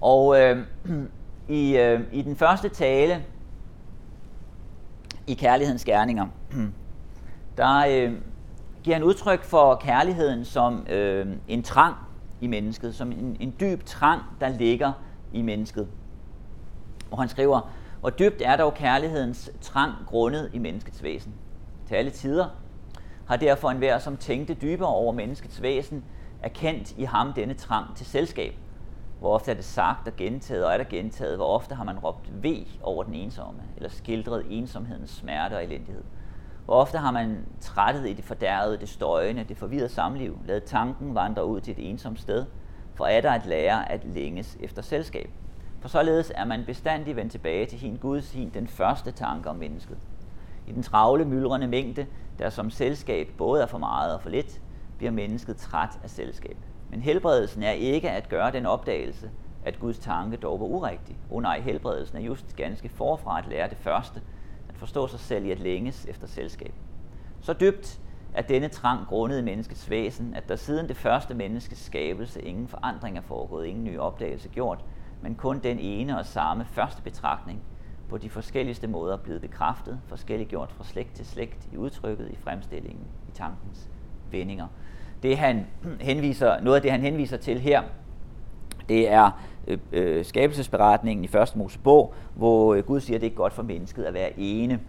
Og øh, i, øh, i den første tale, i kærlighedens gerninger, der øh, giver han udtryk for kærligheden som øh, en trang i mennesket, som en, en dyb trang, der ligger i mennesket. Og han skriver, hvor dybt er dog kærlighedens trang grundet i menneskets væsen. Til alle tider har derfor enhver, som tænkte dybere over menneskets væsen, erkendt i ham denne trang til selskab. Hvor ofte er det sagt og gentaget, og er der gentaget, hvor ofte har man råbt V over den ensomme, eller skildret ensomhedens smerte og elendighed. Hvor ofte har man trættet i det fordærvede, det støjende, det forvirrede samliv, lavet tanken vandre ud til et ensomt sted, for er der at lære at længes efter selskab. For således er man bestandig vendt tilbage til hin Guds hin, den første tanke om mennesket. I den travle, myldrende mængde, der som selskab både er for meget og for lidt, bliver mennesket træt af selskab. Men helbredelsen er ikke at gøre den opdagelse, at Guds tanke dog var urigtig. Oh nej, helbredelsen er just ganske forfra at lære det første, at forstå sig selv i at længes efter selskab. Så dybt er denne trang grundet i menneskets væsen, at der siden det første menneskes skabelse ingen forandring er foregået, ingen ny opdagelse gjort, men kun den ene og samme første betragtning på de forskelligste måder blevet bekræftet, forskelliggjort fra slægt til slægt i udtrykket, i fremstillingen, i tankens vendinger det han henviser, noget af det, han henviser til her, det er øh, øh skabelsesberetningen i første Mosebog, hvor øh, Gud siger, at det er godt for mennesket at være ene.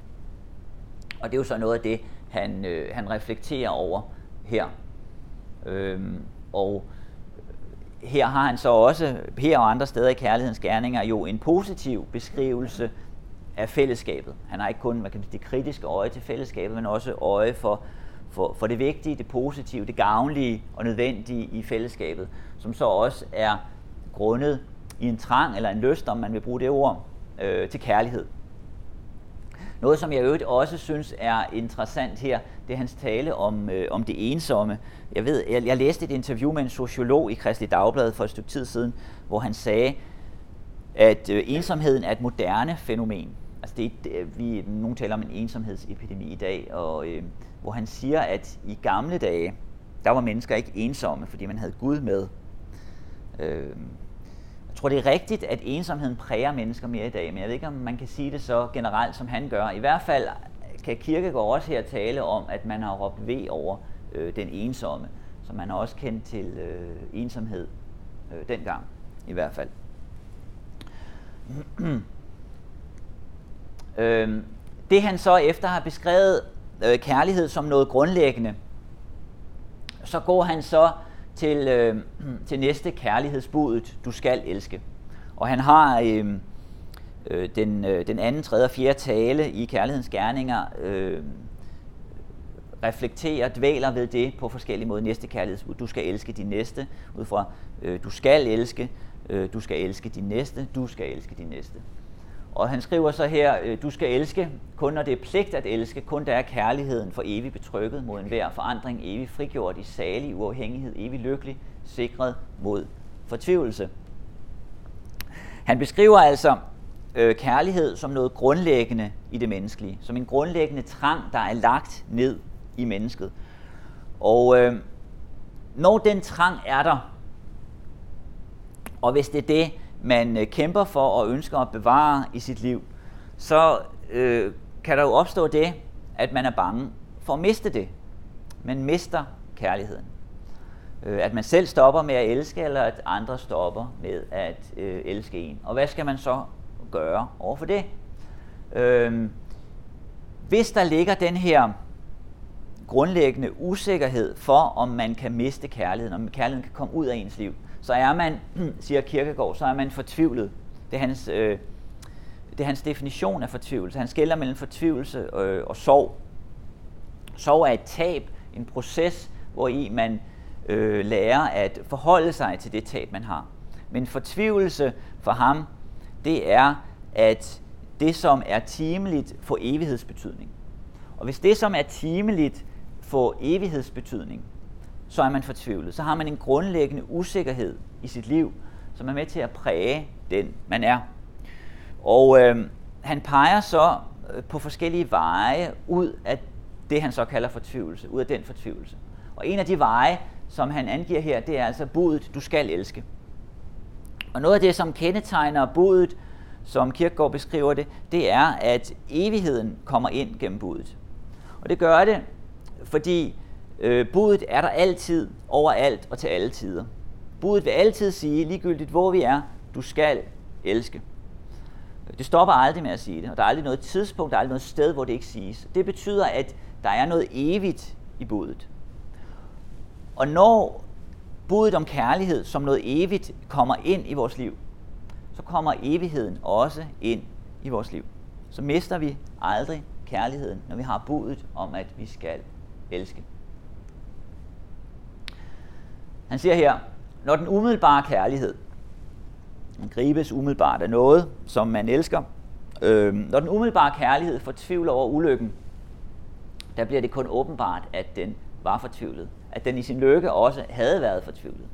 Og det er jo så noget af det, han, øh, han reflekterer over her. Øhm, og her har han så også, her og andre steder i Kærlighedens Gerninger, jo en positiv beskrivelse af fællesskabet. Han har ikke kun man kan sige, det kritiske øje til fællesskabet, men også øje for for, for det vigtige, det positive, det gavnlige og nødvendige i fællesskabet, som så også er grundet i en trang eller en lyst, om man vil bruge det ord, øh, til kærlighed. Noget, som jeg øvrigt også synes er interessant her, det er hans tale om, øh, om det ensomme. Jeg ved, jeg, jeg læste et interview med en sociolog i Kristelig Dagblad for et stykke tid siden, hvor han sagde, at øh, ensomheden er et moderne fænomen. Altså det, det, øh, vi, nogen taler om en ensomhedsepidemi i dag, og øh, hvor han siger, at i gamle dage, der var mennesker ikke ensomme, fordi man havde Gud med. Øh, jeg tror, det er rigtigt, at ensomheden præger mennesker mere i dag, men jeg ved ikke, om man kan sige det så generelt, som han gør. I hvert fald kan Kirkegaard også her tale om, at man har råbt ved over øh, den ensomme, Så man har også kendt til øh, ensomhed øh, dengang, i hvert fald. øh, det han så efter har beskrevet øh, kærlighed som noget grundlæggende, så går han så til, øh, til næste kærlighedsbudet, du skal elske. Og han har øh, øh, den, øh, den anden, tredje og fjerde tale i kærlighedens gerninger, øh, reflekterer, dvæler ved det på forskellige måder. Næste kærlighedsbud, du skal elske din næste, ud fra øh, du skal elske, øh, du skal elske din næste, du skal elske din næste. Og han skriver så her, øh, du skal elske, kun når det er pligt at elske, kun der er kærligheden for evigt betrykket mod enhver forandring, evigt frigjort i salig uafhængighed, evigt lykkelig, sikret mod fortvivlelse. Han beskriver altså øh, kærlighed som noget grundlæggende i det menneskelige, som en grundlæggende trang, der er lagt ned i mennesket. Og øh, når den trang er der, og hvis det er det, man øh, kæmper for og ønsker at bevare i sit liv, så øh, kan der jo opstå det, at man er bange for at miste det. Man mister kærligheden. Øh, at man selv stopper med at elske, eller at andre stopper med at øh, elske en. Og hvad skal man så gøre overfor det? Øh, hvis der ligger den her grundlæggende usikkerhed for, om man kan miste kærligheden, om kærligheden kan komme ud af ens liv, så er man, siger Kirkegaard, så er man fortvivlet. Det er hans, øh, det er hans definition af fortvivlelse. Han skiller mellem fortvivlelse øh, og sorg. Sorg er et tab, en proces, hvor i man øh, lærer at forholde sig til det tab, man har. Men fortvivlelse for ham, det er, at det, som er timeligt, får evighedsbetydning. Og hvis det, som er timeligt, får evighedsbetydning, så er man fortvivlet. Så har man en grundlæggende usikkerhed i sit liv, som er med til at præge den, man er. Og øh, han peger så øh, på forskellige veje ud af det, han så kalder fortvivlelse, ud af den fortvivlelse. Og en af de veje, som han angiver her, det er altså budet, du skal elske. Og noget af det, som kendetegner budet, som Kirkegaard beskriver det, det er, at evigheden kommer ind gennem budet. Og det gør det, fordi Øh, budet er der altid, overalt og til alle tider. Budet vil altid sige, ligegyldigt hvor vi er, du skal elske. Det stopper aldrig med at sige det, og der er aldrig noget tidspunkt, der er aldrig noget sted, hvor det ikke siges. Det betyder, at der er noget evigt i budet. Og når budet om kærlighed som noget evigt kommer ind i vores liv, så kommer evigheden også ind i vores liv. Så mister vi aldrig kærligheden, når vi har budet om, at vi skal elske. Han siger her, når den umiddelbare kærlighed, gribes umiddelbart af noget, som man elsker, øh, når den umiddelbare kærlighed fortvivler over ulykken, der bliver det kun åbenbart, at den var fortvivlet. At den i sin lykke også havde været fortvivlet.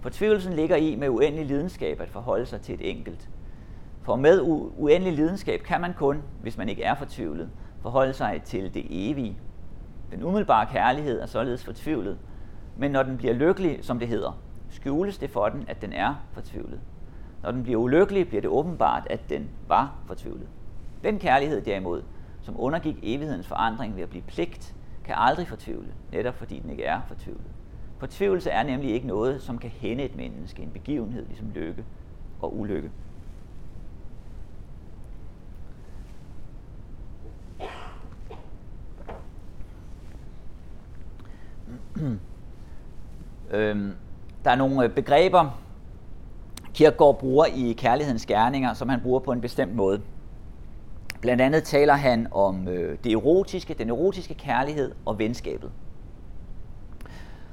Fortvivlelsen ligger i med uendelig lidenskab at forholde sig til et enkelt. For med u- uendelig lidenskab kan man kun, hvis man ikke er fortvivlet, forholde sig til det evige. Den umiddelbare kærlighed er således fortvivlet, men når den bliver lykkelig, som det hedder, skjules det for den, at den er fortvivlet. Når den bliver ulykkelig, bliver det åbenbart, at den var fortvivlet. Den kærlighed derimod, som undergik evighedens forandring ved at blive pligt, kan aldrig fortvivle, netop fordi den ikke er fortvivlet. Fortvivlelse er nemlig ikke noget, som kan hænde et menneske, en begivenhed ligesom lykke og ulykke. Øhm, der er nogle øh, begreber, Kierkegaard bruger i kærlighedens gerninger, som han bruger på en bestemt måde. Blandt andet taler han om øh, det erotiske, den erotiske kærlighed og venskabet.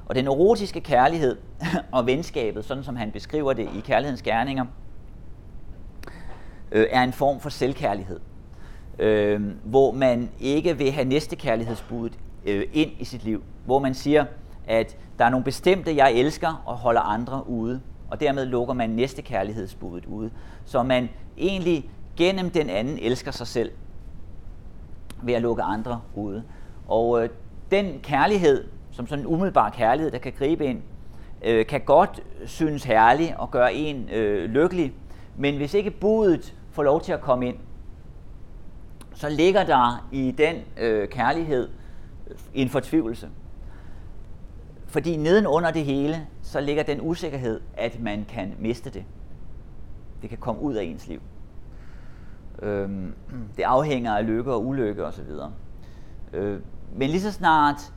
Og den erotiske kærlighed og venskabet, sådan som han beskriver det i kærlighedens gerninger, øh, er en form for selvkærlighed, øh, hvor man ikke vil have næstekærlighedsbuddet øh, ind i sit liv, hvor man siger, at der er nogle bestemte, jeg elsker, og holder andre ude. Og dermed lukker man næste kærlighedsbuddet ude. Så man egentlig gennem den anden elsker sig selv ved at lukke andre ude. Og øh, den kærlighed, som sådan en umiddelbar kærlighed, der kan gribe ind, øh, kan godt synes herlig og gøre en øh, lykkelig. Men hvis ikke budet får lov til at komme ind, så ligger der i den øh, kærlighed en fortvivlelse fordi nedenunder det hele, så ligger den usikkerhed, at man kan miste det. Det kan komme ud af ens liv. Øhm, det afhænger af lykke og ulykke osv. Øh, men lige så snart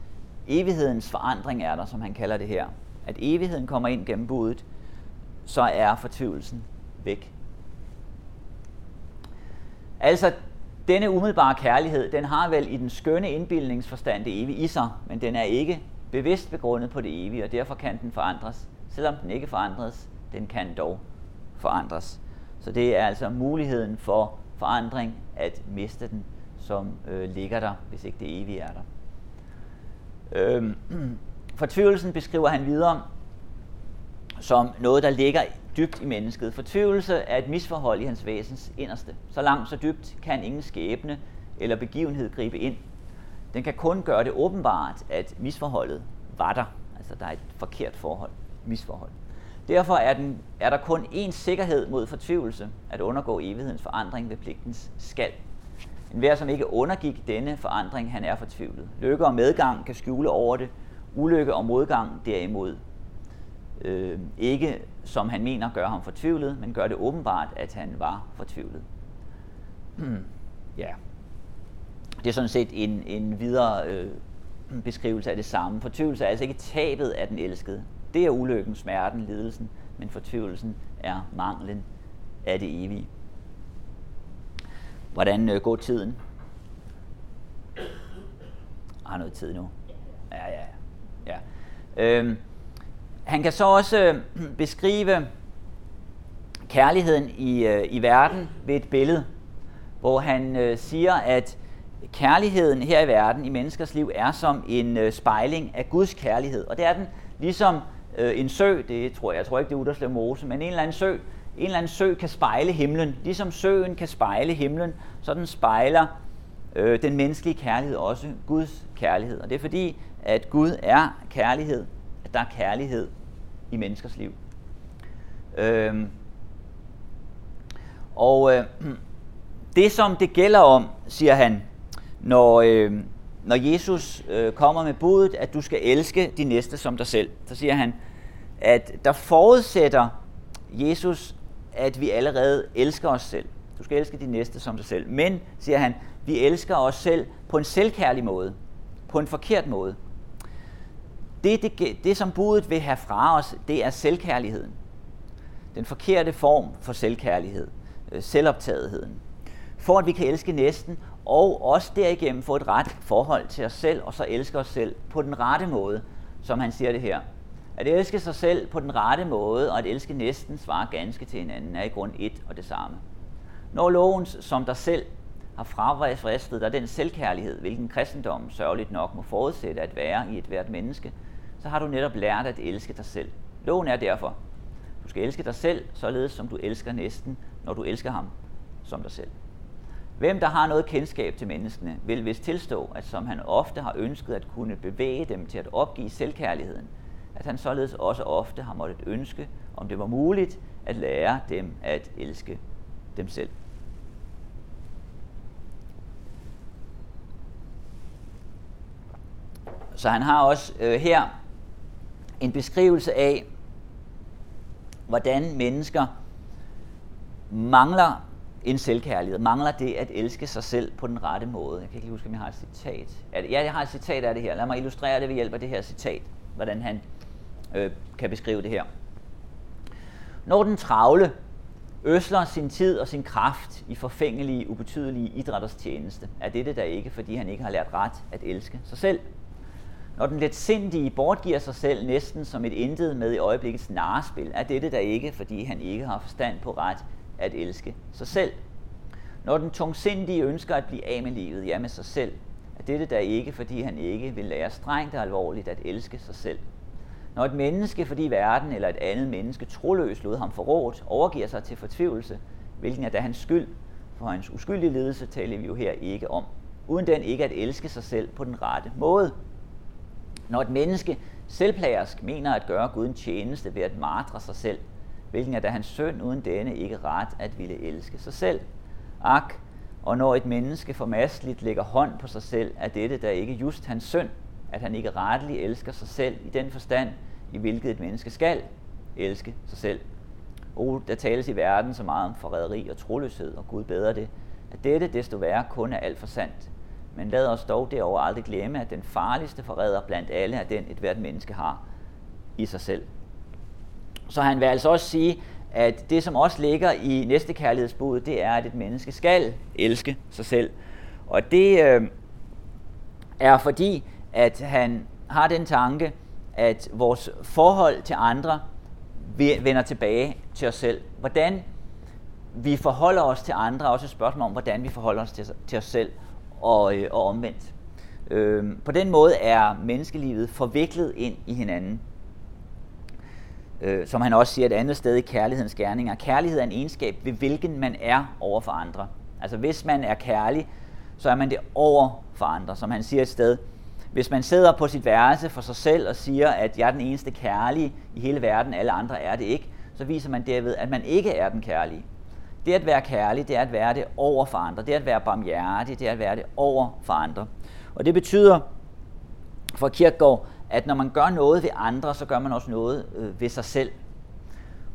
evighedens forandring er der, som han kalder det her, at evigheden kommer ind gennem budet, så er fortvivlelsen væk. Altså, denne umiddelbare kærlighed, den har vel i den skønne indbildningsforstand det evige i sig, men den er ikke bevidst begrundet på det evige, og derfor kan den forandres. Selvom den ikke forandres, den kan dog forandres. Så det er altså muligheden for forandring at miste den, som øh, ligger der, hvis ikke det evige er der. Øhm, fortvivlelsen beskriver han videre som noget, der ligger dybt i mennesket. Fortvivlelse er et misforhold i hans væsens inderste. Så langt, så dybt kan ingen skæbne eller begivenhed gribe ind. Den kan kun gøre det åbenbart, at misforholdet var der. Altså, der er et forkert forhold, misforhold. Derfor er, den, er der kun én sikkerhed mod fortvivlelse, at undergå evighedens forandring ved pligtens skal. En hver, som ikke undergik denne forandring, han er fortvivlet. Lykke og medgang kan skjule over det. Ulykke og modgang derimod øh, ikke, som han mener, gør ham fortvivlet, men gør det åbenbart, at han var fortvivlet. ja. Det er sådan set en, en videre øh, beskrivelse af det samme. Fortvivlelse er altså ikke tabet af den elskede. Det er ulykken, smerten, lidelsen, men fortvivlelsen er manglen af det evige. Hvordan øh, går tiden? Jeg har noget tid nu. Ja, ja, ja. Øhm, han kan så også øh, beskrive kærligheden i, øh, i verden ved et billede, hvor han øh, siger, at kærligheden her i verden, i menneskers liv, er som en øh, spejling af Guds kærlighed. Og det er den ligesom øh, en sø, det tror jeg, jeg tror ikke det er Uderslev Mose, men en eller anden sø, en eller anden sø kan spejle himlen. Ligesom søen kan spejle himlen, så den spejler øh, den menneskelige kærlighed også Guds kærlighed. Og det er fordi, at Gud er kærlighed, at der er kærlighed i menneskers liv. Øhm, og øh, det som det gælder om, siger han, når, øh, når Jesus øh, kommer med budet, at du skal elske de næste som dig selv, så siger han, at der forudsætter Jesus, at vi allerede elsker os selv. Du skal elske de næste som dig selv. Men, siger han, vi elsker os selv på en selvkærlig måde. På en forkert måde. Det, det, det som budet vil have fra os, det er selvkærligheden. Den forkerte form for selvkærlighed. Øh, selvoptagetheden. For at vi kan elske næsten, og også derigennem få et ret forhold til os selv, og så elske os selv på den rette måde, som han siger det her. At elske sig selv på den rette måde, og at elske næsten svarer ganske til hinanden, er i grund et og det samme. Når lovens som dig selv har fravristet dig den selvkærlighed, hvilken kristendom sørgeligt nok må forudsætte at være i et hvert menneske, så har du netop lært at elske dig selv. Loven er derfor, du skal elske dig selv, således som du elsker næsten, når du elsker ham som dig selv. Hvem der har noget kendskab til menneskene, vil vist tilstå, at som han ofte har ønsket at kunne bevæge dem til at opgive selvkærligheden, at han således også ofte har måttet ønske, om det var muligt, at lære dem at elske dem selv. Så han har også øh, her en beskrivelse af, hvordan mennesker mangler en selvkærlighed, mangler det at elske sig selv på den rette måde. Jeg kan ikke huske, om jeg har et citat. Ja, jeg har et citat af det her. Lad mig illustrere det ved hjælp af det her citat, hvordan han øh, kan beskrive det her. Når den travle øsler sin tid og sin kraft i forfængelige, ubetydelige idrætters tjeneste, er dette der ikke, fordi han ikke har lært ret at elske sig selv. Når den let sindige bortgiver sig selv næsten som et intet med i øjeblikkets narespil, er dette der ikke, fordi han ikke har forstand på ret at elske sig selv. Når den tungsindige ønsker at blive af med livet, ja med sig selv, er dette da ikke, fordi han ikke vil lære strengt og alvorligt at elske sig selv. Når et menneske, fordi verden eller et andet menneske troløst lod ham forrådt, overgiver sig til fortvivlelse, hvilken er da hans skyld, for hans uskyldige lidelse taler vi jo her ikke om, uden den ikke at elske sig selv på den rette måde. Når et menneske selvplagersk mener at gøre Gud en tjeneste ved at martre sig selv, hvilken er da hans søn uden denne ikke ret at ville elske sig selv. Ak, og når et menneske formasteligt lægger hånd på sig selv, er dette da ikke just hans søn, at han ikke retteligt elsker sig selv i den forstand, i hvilket et menneske skal elske sig selv. Og der tales i verden så meget om forræderi og troløshed, og Gud bedre det, at dette desto værre kun er alt for sandt. Men lad os dog derover aldrig glemme, at den farligste forræder blandt alle er den, et hvert menneske har i sig selv. Så han vil altså også sige, at det, som også ligger i næste kærlighedsbud, det er, at et menneske skal elske sig selv. Og det øh, er fordi, at han har den tanke, at vores forhold til andre vender tilbage til os selv. Hvordan vi forholder os til andre er også et spørgsmål om, hvordan vi forholder os til, til os selv og, øh, og omvendt. Øh, på den måde er menneskelivet forviklet ind i hinanden. Øh, som han også siger et andet sted i kærlighedens gerninger. Kærlighed er en egenskab, ved hvilken man er over for andre. Altså hvis man er kærlig, så er man det over for andre. Som han siger et sted, hvis man sidder på sit værelse for sig selv og siger, at jeg er den eneste kærlige i hele verden, alle andre er det ikke, så viser man derved, at man ikke er den kærlige. Det at være kærlig, det er at være det over for andre. Det at være barmhjertig, det er at være det over for andre. Og det betyder for Kierkegaard, at når man gør noget ved andre, så gør man også noget øh, ved sig selv.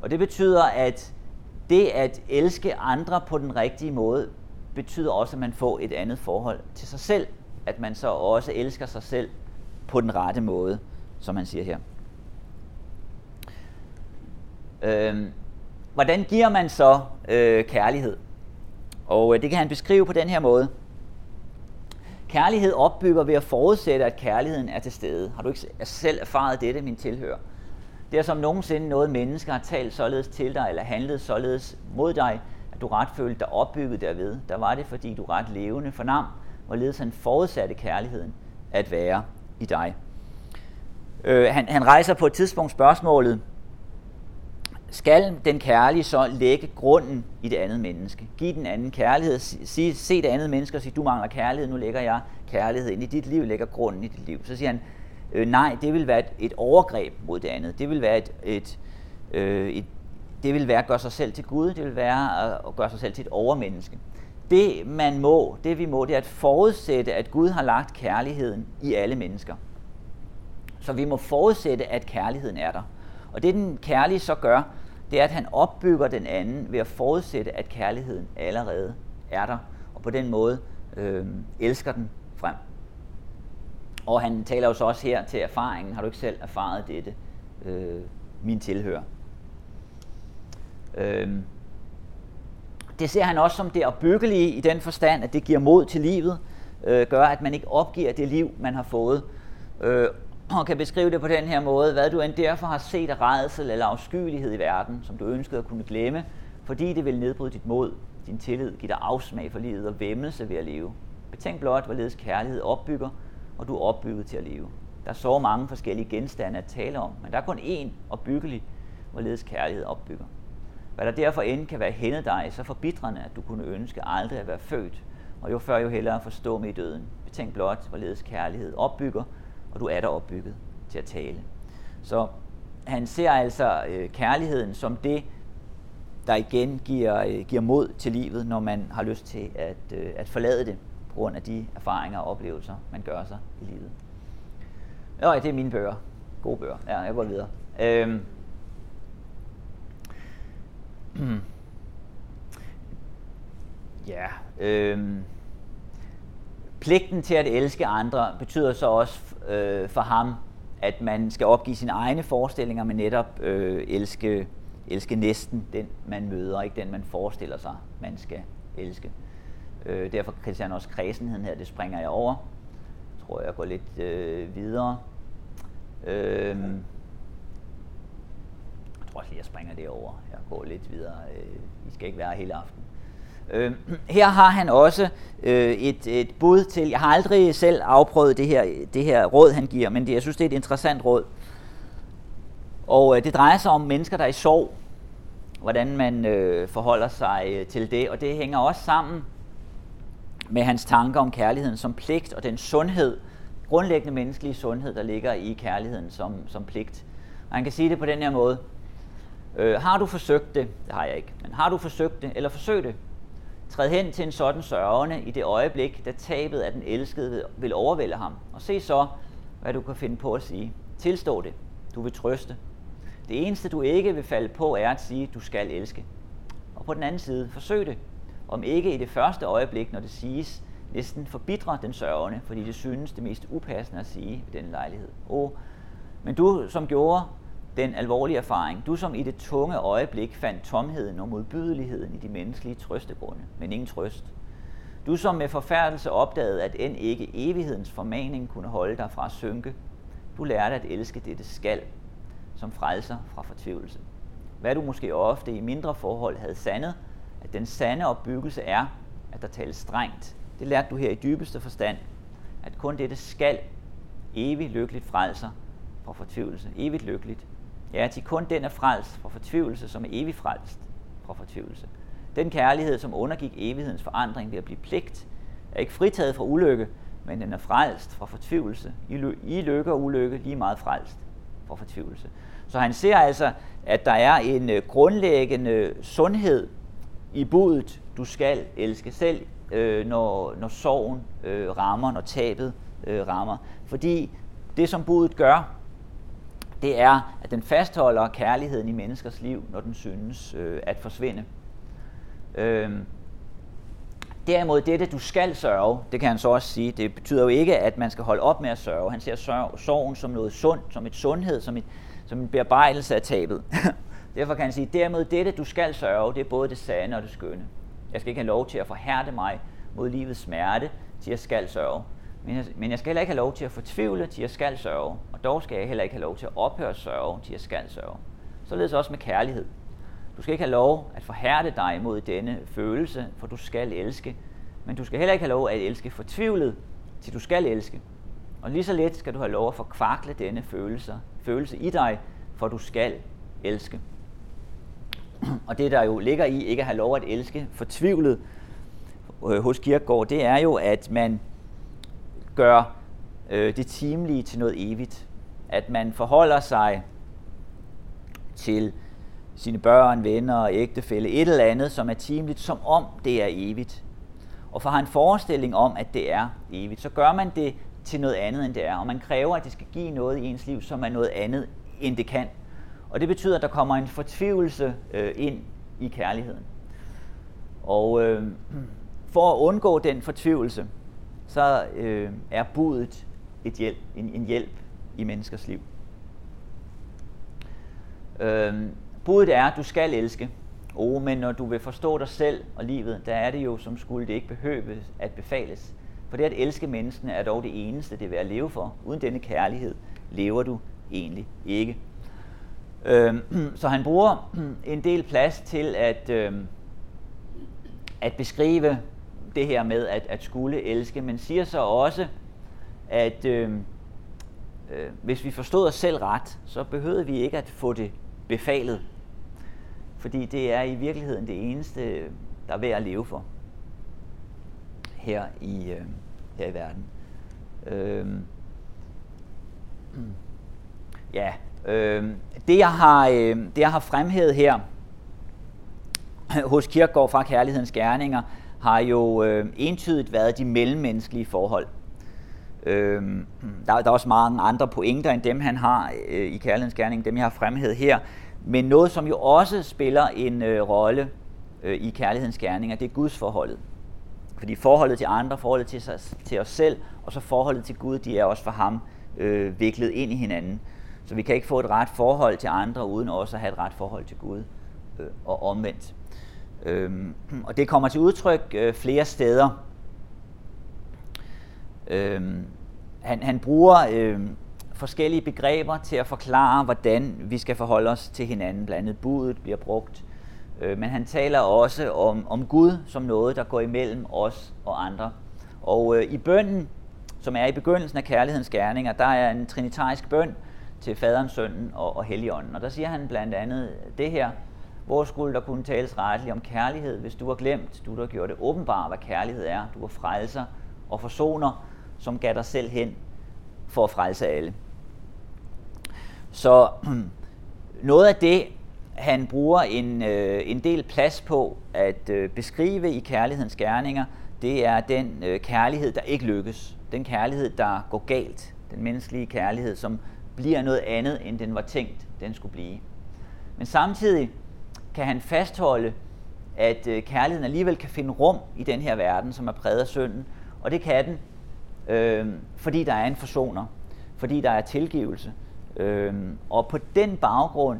Og det betyder, at det at elske andre på den rigtige måde, betyder også, at man får et andet forhold til sig selv. At man så også elsker sig selv på den rette måde, som man siger her. Øhm, hvordan giver man så øh, kærlighed? Og øh, det kan han beskrive på den her måde. Kærlighed opbygger ved at forudsætte, at kærligheden er til stede. Har du ikke selv erfaret dette, min tilhører? Det er som nogensinde noget mennesker har talt således til dig, eller handlet således mod dig, at du ret følte dig opbygget derved. Der var det, fordi du ret levende fornam, hvorledes han forudsatte kærligheden at være i dig. Øh, han, han rejser på et tidspunkt spørgsmålet, skal den kærlige så lægge grunden i det andet menneske. Giv den anden kærlighed. Sig, se det andet menneske og sige, du mangler kærlighed, nu lægger jeg kærlighed ind i dit liv, lægger grunden i dit liv. Så siger han, øh, nej, det vil være et, et overgreb mod det andet. Det vil være et, et, øh, et det vil være at gøre sig selv til Gud, det vil være at, at gøre sig selv til et overmenneske. Det man må, det vi må, det er at forudsætte, at Gud har lagt kærligheden i alle mennesker. Så vi må forudsætte, at kærligheden er der. Og det den kærlige så gør, det er, at han opbygger den anden ved at forudsætte, at kærligheden allerede er der, og på den måde øh, elsker den frem. Og han taler jo så også her til erfaringen. Har du ikke selv erfaret dette, øh, min tilhører? Øh, det ser han også som det opbyggelige i den forstand, at det giver mod til livet, øh, gør, at man ikke opgiver det liv, man har fået. Øh, og kan beskrive det på den her måde, hvad du end derfor har set af redsel eller afskyelighed i verden, som du ønskede at kunne glemme, fordi det vil nedbryde dit mod, din tillid, give dig afsmag for livet og væmmelse ved at leve. Betænk blot, hvorledes kærlighed opbygger, og du er opbygget til at leve. Der er så mange forskellige genstande at tale om, men der er kun én opbyggelig, hvorledes kærlighed opbygger. Hvad der derfor end kan være hændet dig, så forbitrende, at du kunne ønske aldrig at være født, og jo før jo hellere forstå med i døden. Betænk blot, hvorledes kærlighed opbygger, og du er der opbygget til at tale. Så han ser altså øh, kærligheden som det, der igen giver, øh, giver mod til livet, når man har lyst til at, øh, at forlade det, på grund af de erfaringer og oplevelser, man gør sig i livet. Ja, det er mine bøger. Gode bøger. Ja, jeg går videre. Øhm. Ja, øhm. Pligten til at elske andre betyder så også øh, for ham, at man skal opgive sine egne forestillinger, men netop øh, elske, elske næsten den, man møder, ikke den, man forestiller sig, man skal elske. Øh, derfor kritiserer han også kredsenheden her, det springer jeg over. Jeg tror, jeg går lidt øh, videre. Øh, jeg tror også lige, jeg springer det over. Jeg går lidt videre. Øh, I skal ikke være hele aften. Øh, her har han også øh, et, et bud til, jeg har aldrig selv afprøvet det her, det her råd, han giver, men det, jeg synes, det er et interessant råd. Og øh, det drejer sig om mennesker, der er i sorg, hvordan man øh, forholder sig øh, til det, og det hænger også sammen med hans tanker om kærligheden som pligt og den sundhed, grundlæggende menneskelige sundhed, der ligger i kærligheden som, som pligt. Og han kan sige det på den her måde. Øh, har du forsøgt det? Det har jeg ikke. Men har du forsøgt det, eller forsøg det, Træd hen til en sådan sørgende i det øjeblik, da tabet af den elskede vil overvælde ham. Og se så, hvad du kan finde på at sige. Tilstå det. Du vil trøste. Det eneste, du ikke vil falde på, er at sige, du skal elske. Og på den anden side, forsøg det. Om ikke i det første øjeblik, når det siges, næsten forbitre den sørgende, fordi det synes det mest upassende at sige ved den lejlighed. Åh, men du, som gjorde den alvorlige erfaring, du som i det tunge øjeblik fandt tomheden og modbydeligheden i de menneskelige trøstegrunde, men ingen trøst. Du som med forfærdelse opdagede, at end ikke evighedens formaning kunne holde dig fra at synke, du lærte at elske dette skal, som frelser fra fortvivlelse. Hvad du måske ofte i mindre forhold havde sandet, at den sande opbyggelse er, at der tales strengt. Det lærte du her i dybeste forstand, at kun dette skal evigt lykkeligt frelser fra fortvivlelse. Evigt lykkeligt. Ja, til kun den er frelst fra fortvivlelse, som er evig frelst fra fortvivlelse. Den kærlighed, som undergik evighedens forandring ved at blive pligt, er ikke fritaget fra ulykke, men den er frelst fra fortvivlelse. I lykke og ulykke lige meget frelst fra fortvivlelse. Så han ser altså, at der er en øh, grundlæggende sundhed i budet, du skal elske selv, øh, når, når sorgen øh, rammer, når tabet øh, rammer. Fordi det, som budet gør, det er, at den fastholder kærligheden i menneskers liv, når den synes øh, at forsvinde. Øh, Derimod dette, du skal sørge, det kan han så også sige, det betyder jo ikke, at man skal holde op med at sørge. Han ser sorgen som noget sundt, som et sundhed, som, et, som en bearbejdelse af tabet. Derfor kan han sige, dermed dette, du skal sørge, det er både det sande og det skønne. Jeg skal ikke have lov til at forhærde mig mod livets smerte, til jeg skal sørge. Men jeg, men jeg skal heller ikke have lov til at fortvivle, til jeg skal sørge. Og dog skal jeg heller ikke have lov til at ophøre sørge, til jeg skal sørge. Således også med kærlighed. Du skal ikke have lov at forhærde dig mod denne følelse, for du skal elske. Men du skal heller ikke have lov at elske fortvivlet, til du skal elske. Og lige så let skal du have lov at forkvakle denne følelse, følelse i dig, for du skal elske. Og det, der jo ligger i ikke at have lov at elske fortvivlet øh, hos Kirkegaard, det er jo, at man gør øh, det timelige til noget evigt. At man forholder sig til sine børn, venner og ægtefælle, et eller andet, som er timeligt, som om det er evigt. Og for har en forestilling om, at det er evigt, så gør man det til noget andet, end det er. Og man kræver, at det skal give noget i ens liv, som er noget andet, end det kan. Og det betyder, at der kommer en fortvivlelse øh, ind i kærligheden. Og øh, for at undgå den fortvivlelse, så øh, er budet et hjælp, en, en hjælp i menneskers liv. Øh, Budet er, at du skal elske. Oh, men når du vil forstå dig selv og livet, der er det jo, som skulle det ikke behøve at befales. For det at elske menneskene er dog det eneste, det er værd at leve for. Uden denne kærlighed lever du egentlig ikke. Øh, så han bruger en del plads til at, øh, at beskrive det her med at, at skulle elske, men siger så også, at øh, øh, hvis vi forstod os selv ret, så behøvede vi ikke at få det befalet. Fordi det er i virkeligheden det eneste, der er værd at leve for her i, øh, her i verden. Øh, ja, øh, det, jeg har, øh, det jeg har fremhævet her hos Kirkegaard fra Kærlighedens Gerninger, har jo øh, entydigt været de mellemmenneskelige forhold. Øh, der, der er også mange andre pointer end dem, han har øh, i Kærlighedens dem jeg har fremhævet her. Men noget, som jo også spiller en øh, rolle øh, i kærlighedens gerninger, det er Guds forholdet. Fordi forholdet til andre, forholdet til, sig, til os selv, og så forholdet til Gud, de er også for ham øh, viklet ind i hinanden. Så vi kan ikke få et ret forhold til andre, uden også at have et ret forhold til Gud, øh, og omvendt. Øhm, og det kommer til udtryk øh, flere steder. Øhm, han, han bruger øh, forskellige begreber til at forklare, hvordan vi skal forholde os til hinanden. Blandt andet budet bliver brugt. Øh, men han taler også om, om Gud som noget, der går imellem os og andre. Og øh, i bønden, som er i begyndelsen af kærlighedens gerninger, der er en trinitarisk bøn til faderen, sønnen og, og helligånden. Og der siger han blandt andet det her, hvor skulle der kunne tales retteligt om kærlighed, hvis du har glemt, du der gjorde det åbenbart, hvad kærlighed er. Du er frelser og forsoner, som gav dig selv hen for at frelse alle. Så noget af det, han bruger en, øh, en del plads på at øh, beskrive i kærlighedens gerninger, det er den øh, kærlighed, der ikke lykkes. Den kærlighed, der går galt. den menneskelige kærlighed, som bliver noget andet, end den var tænkt, den skulle blive. Men samtidig kan han fastholde, at øh, kærligheden alligevel kan finde rum i den her verden, som er præget af synden. Og det kan den, øh, fordi der er en forsoner, fordi der er tilgivelse. Øh, og på den baggrund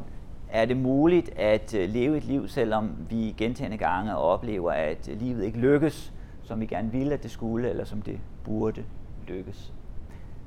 er det muligt at øh, leve et liv, selvom vi gentagende gange oplever, at livet ikke lykkes, som vi gerne ville, at det skulle, eller som det burde lykkes.